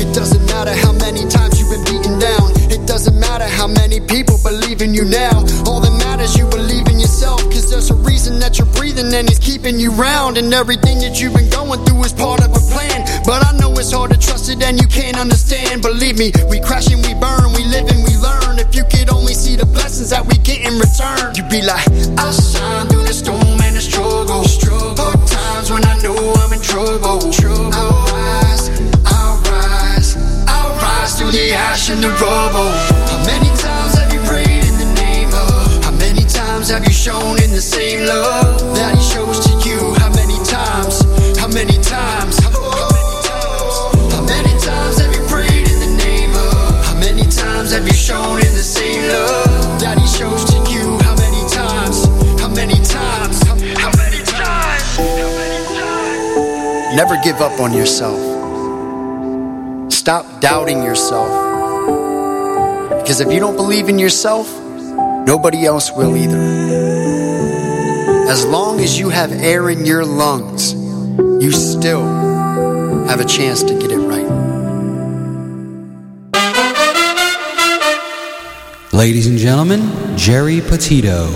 It doesn't matter how many times you've been beaten down. It doesn't matter how many people believe in you now. All that matters, you believe in yourself. Cause there's a reason that you're breathing and it's keeping you round. And everything that you've been going through is part of a plan. But I know it's hard to trust it and you can't understand. Believe me, we crash and we burn, we live and we learn. If you could only see the blessings that we get in return, you'd be like, I shine through the storm and the struggle. struggle. Hard times when I know I'm in trouble. trouble. I'll rise, I'll rise, I'll rise through the ash and the rubble. How many times have you prayed? In the name of? How many times have you shown in the same love that he shows to you? How many times? How many times? Times have you shown the same love shows to you? How many times? How many times? How many times? Never give up on yourself. Stop doubting yourself. Because if you don't believe in yourself, nobody else will either. As long as you have air in your lungs, you still have a chance to get it right. Ladies and gentlemen, Geri Petito.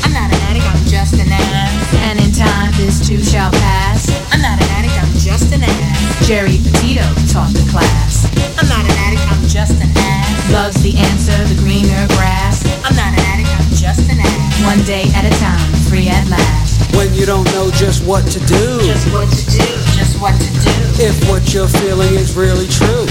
I'm not an addict, I'm just an ass. And in time, this too shall pass. I'm not an addict, I'm just an ass. Geri Petito taught the class. I'm not an addict, I'm just an ass. Loves the answer, the greener grass. I'm not an addict, I'm just an ass. One day at a time, free at last. When you don't know just what to do. Just what to do, just what to do. If what you're feeling is really true.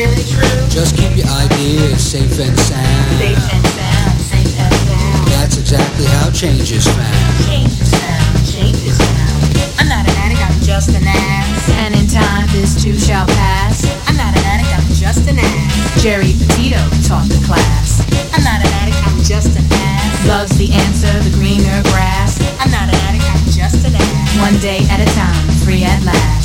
Really true? Just keep your ideas safe and sound. Safe and sound, safe and sound. That's exactly how change is found. Change is found, change is found. I'm not an addict, I'm just an ass. And in time, this too shall pass. I'm not an addict, I'm just an ass. Geri Petito taught the class. I'm not an addict, I'm just an ass. Loves the answer, the greener grass. I'm not an addict, I'm just an ass. One day at a time, free at last.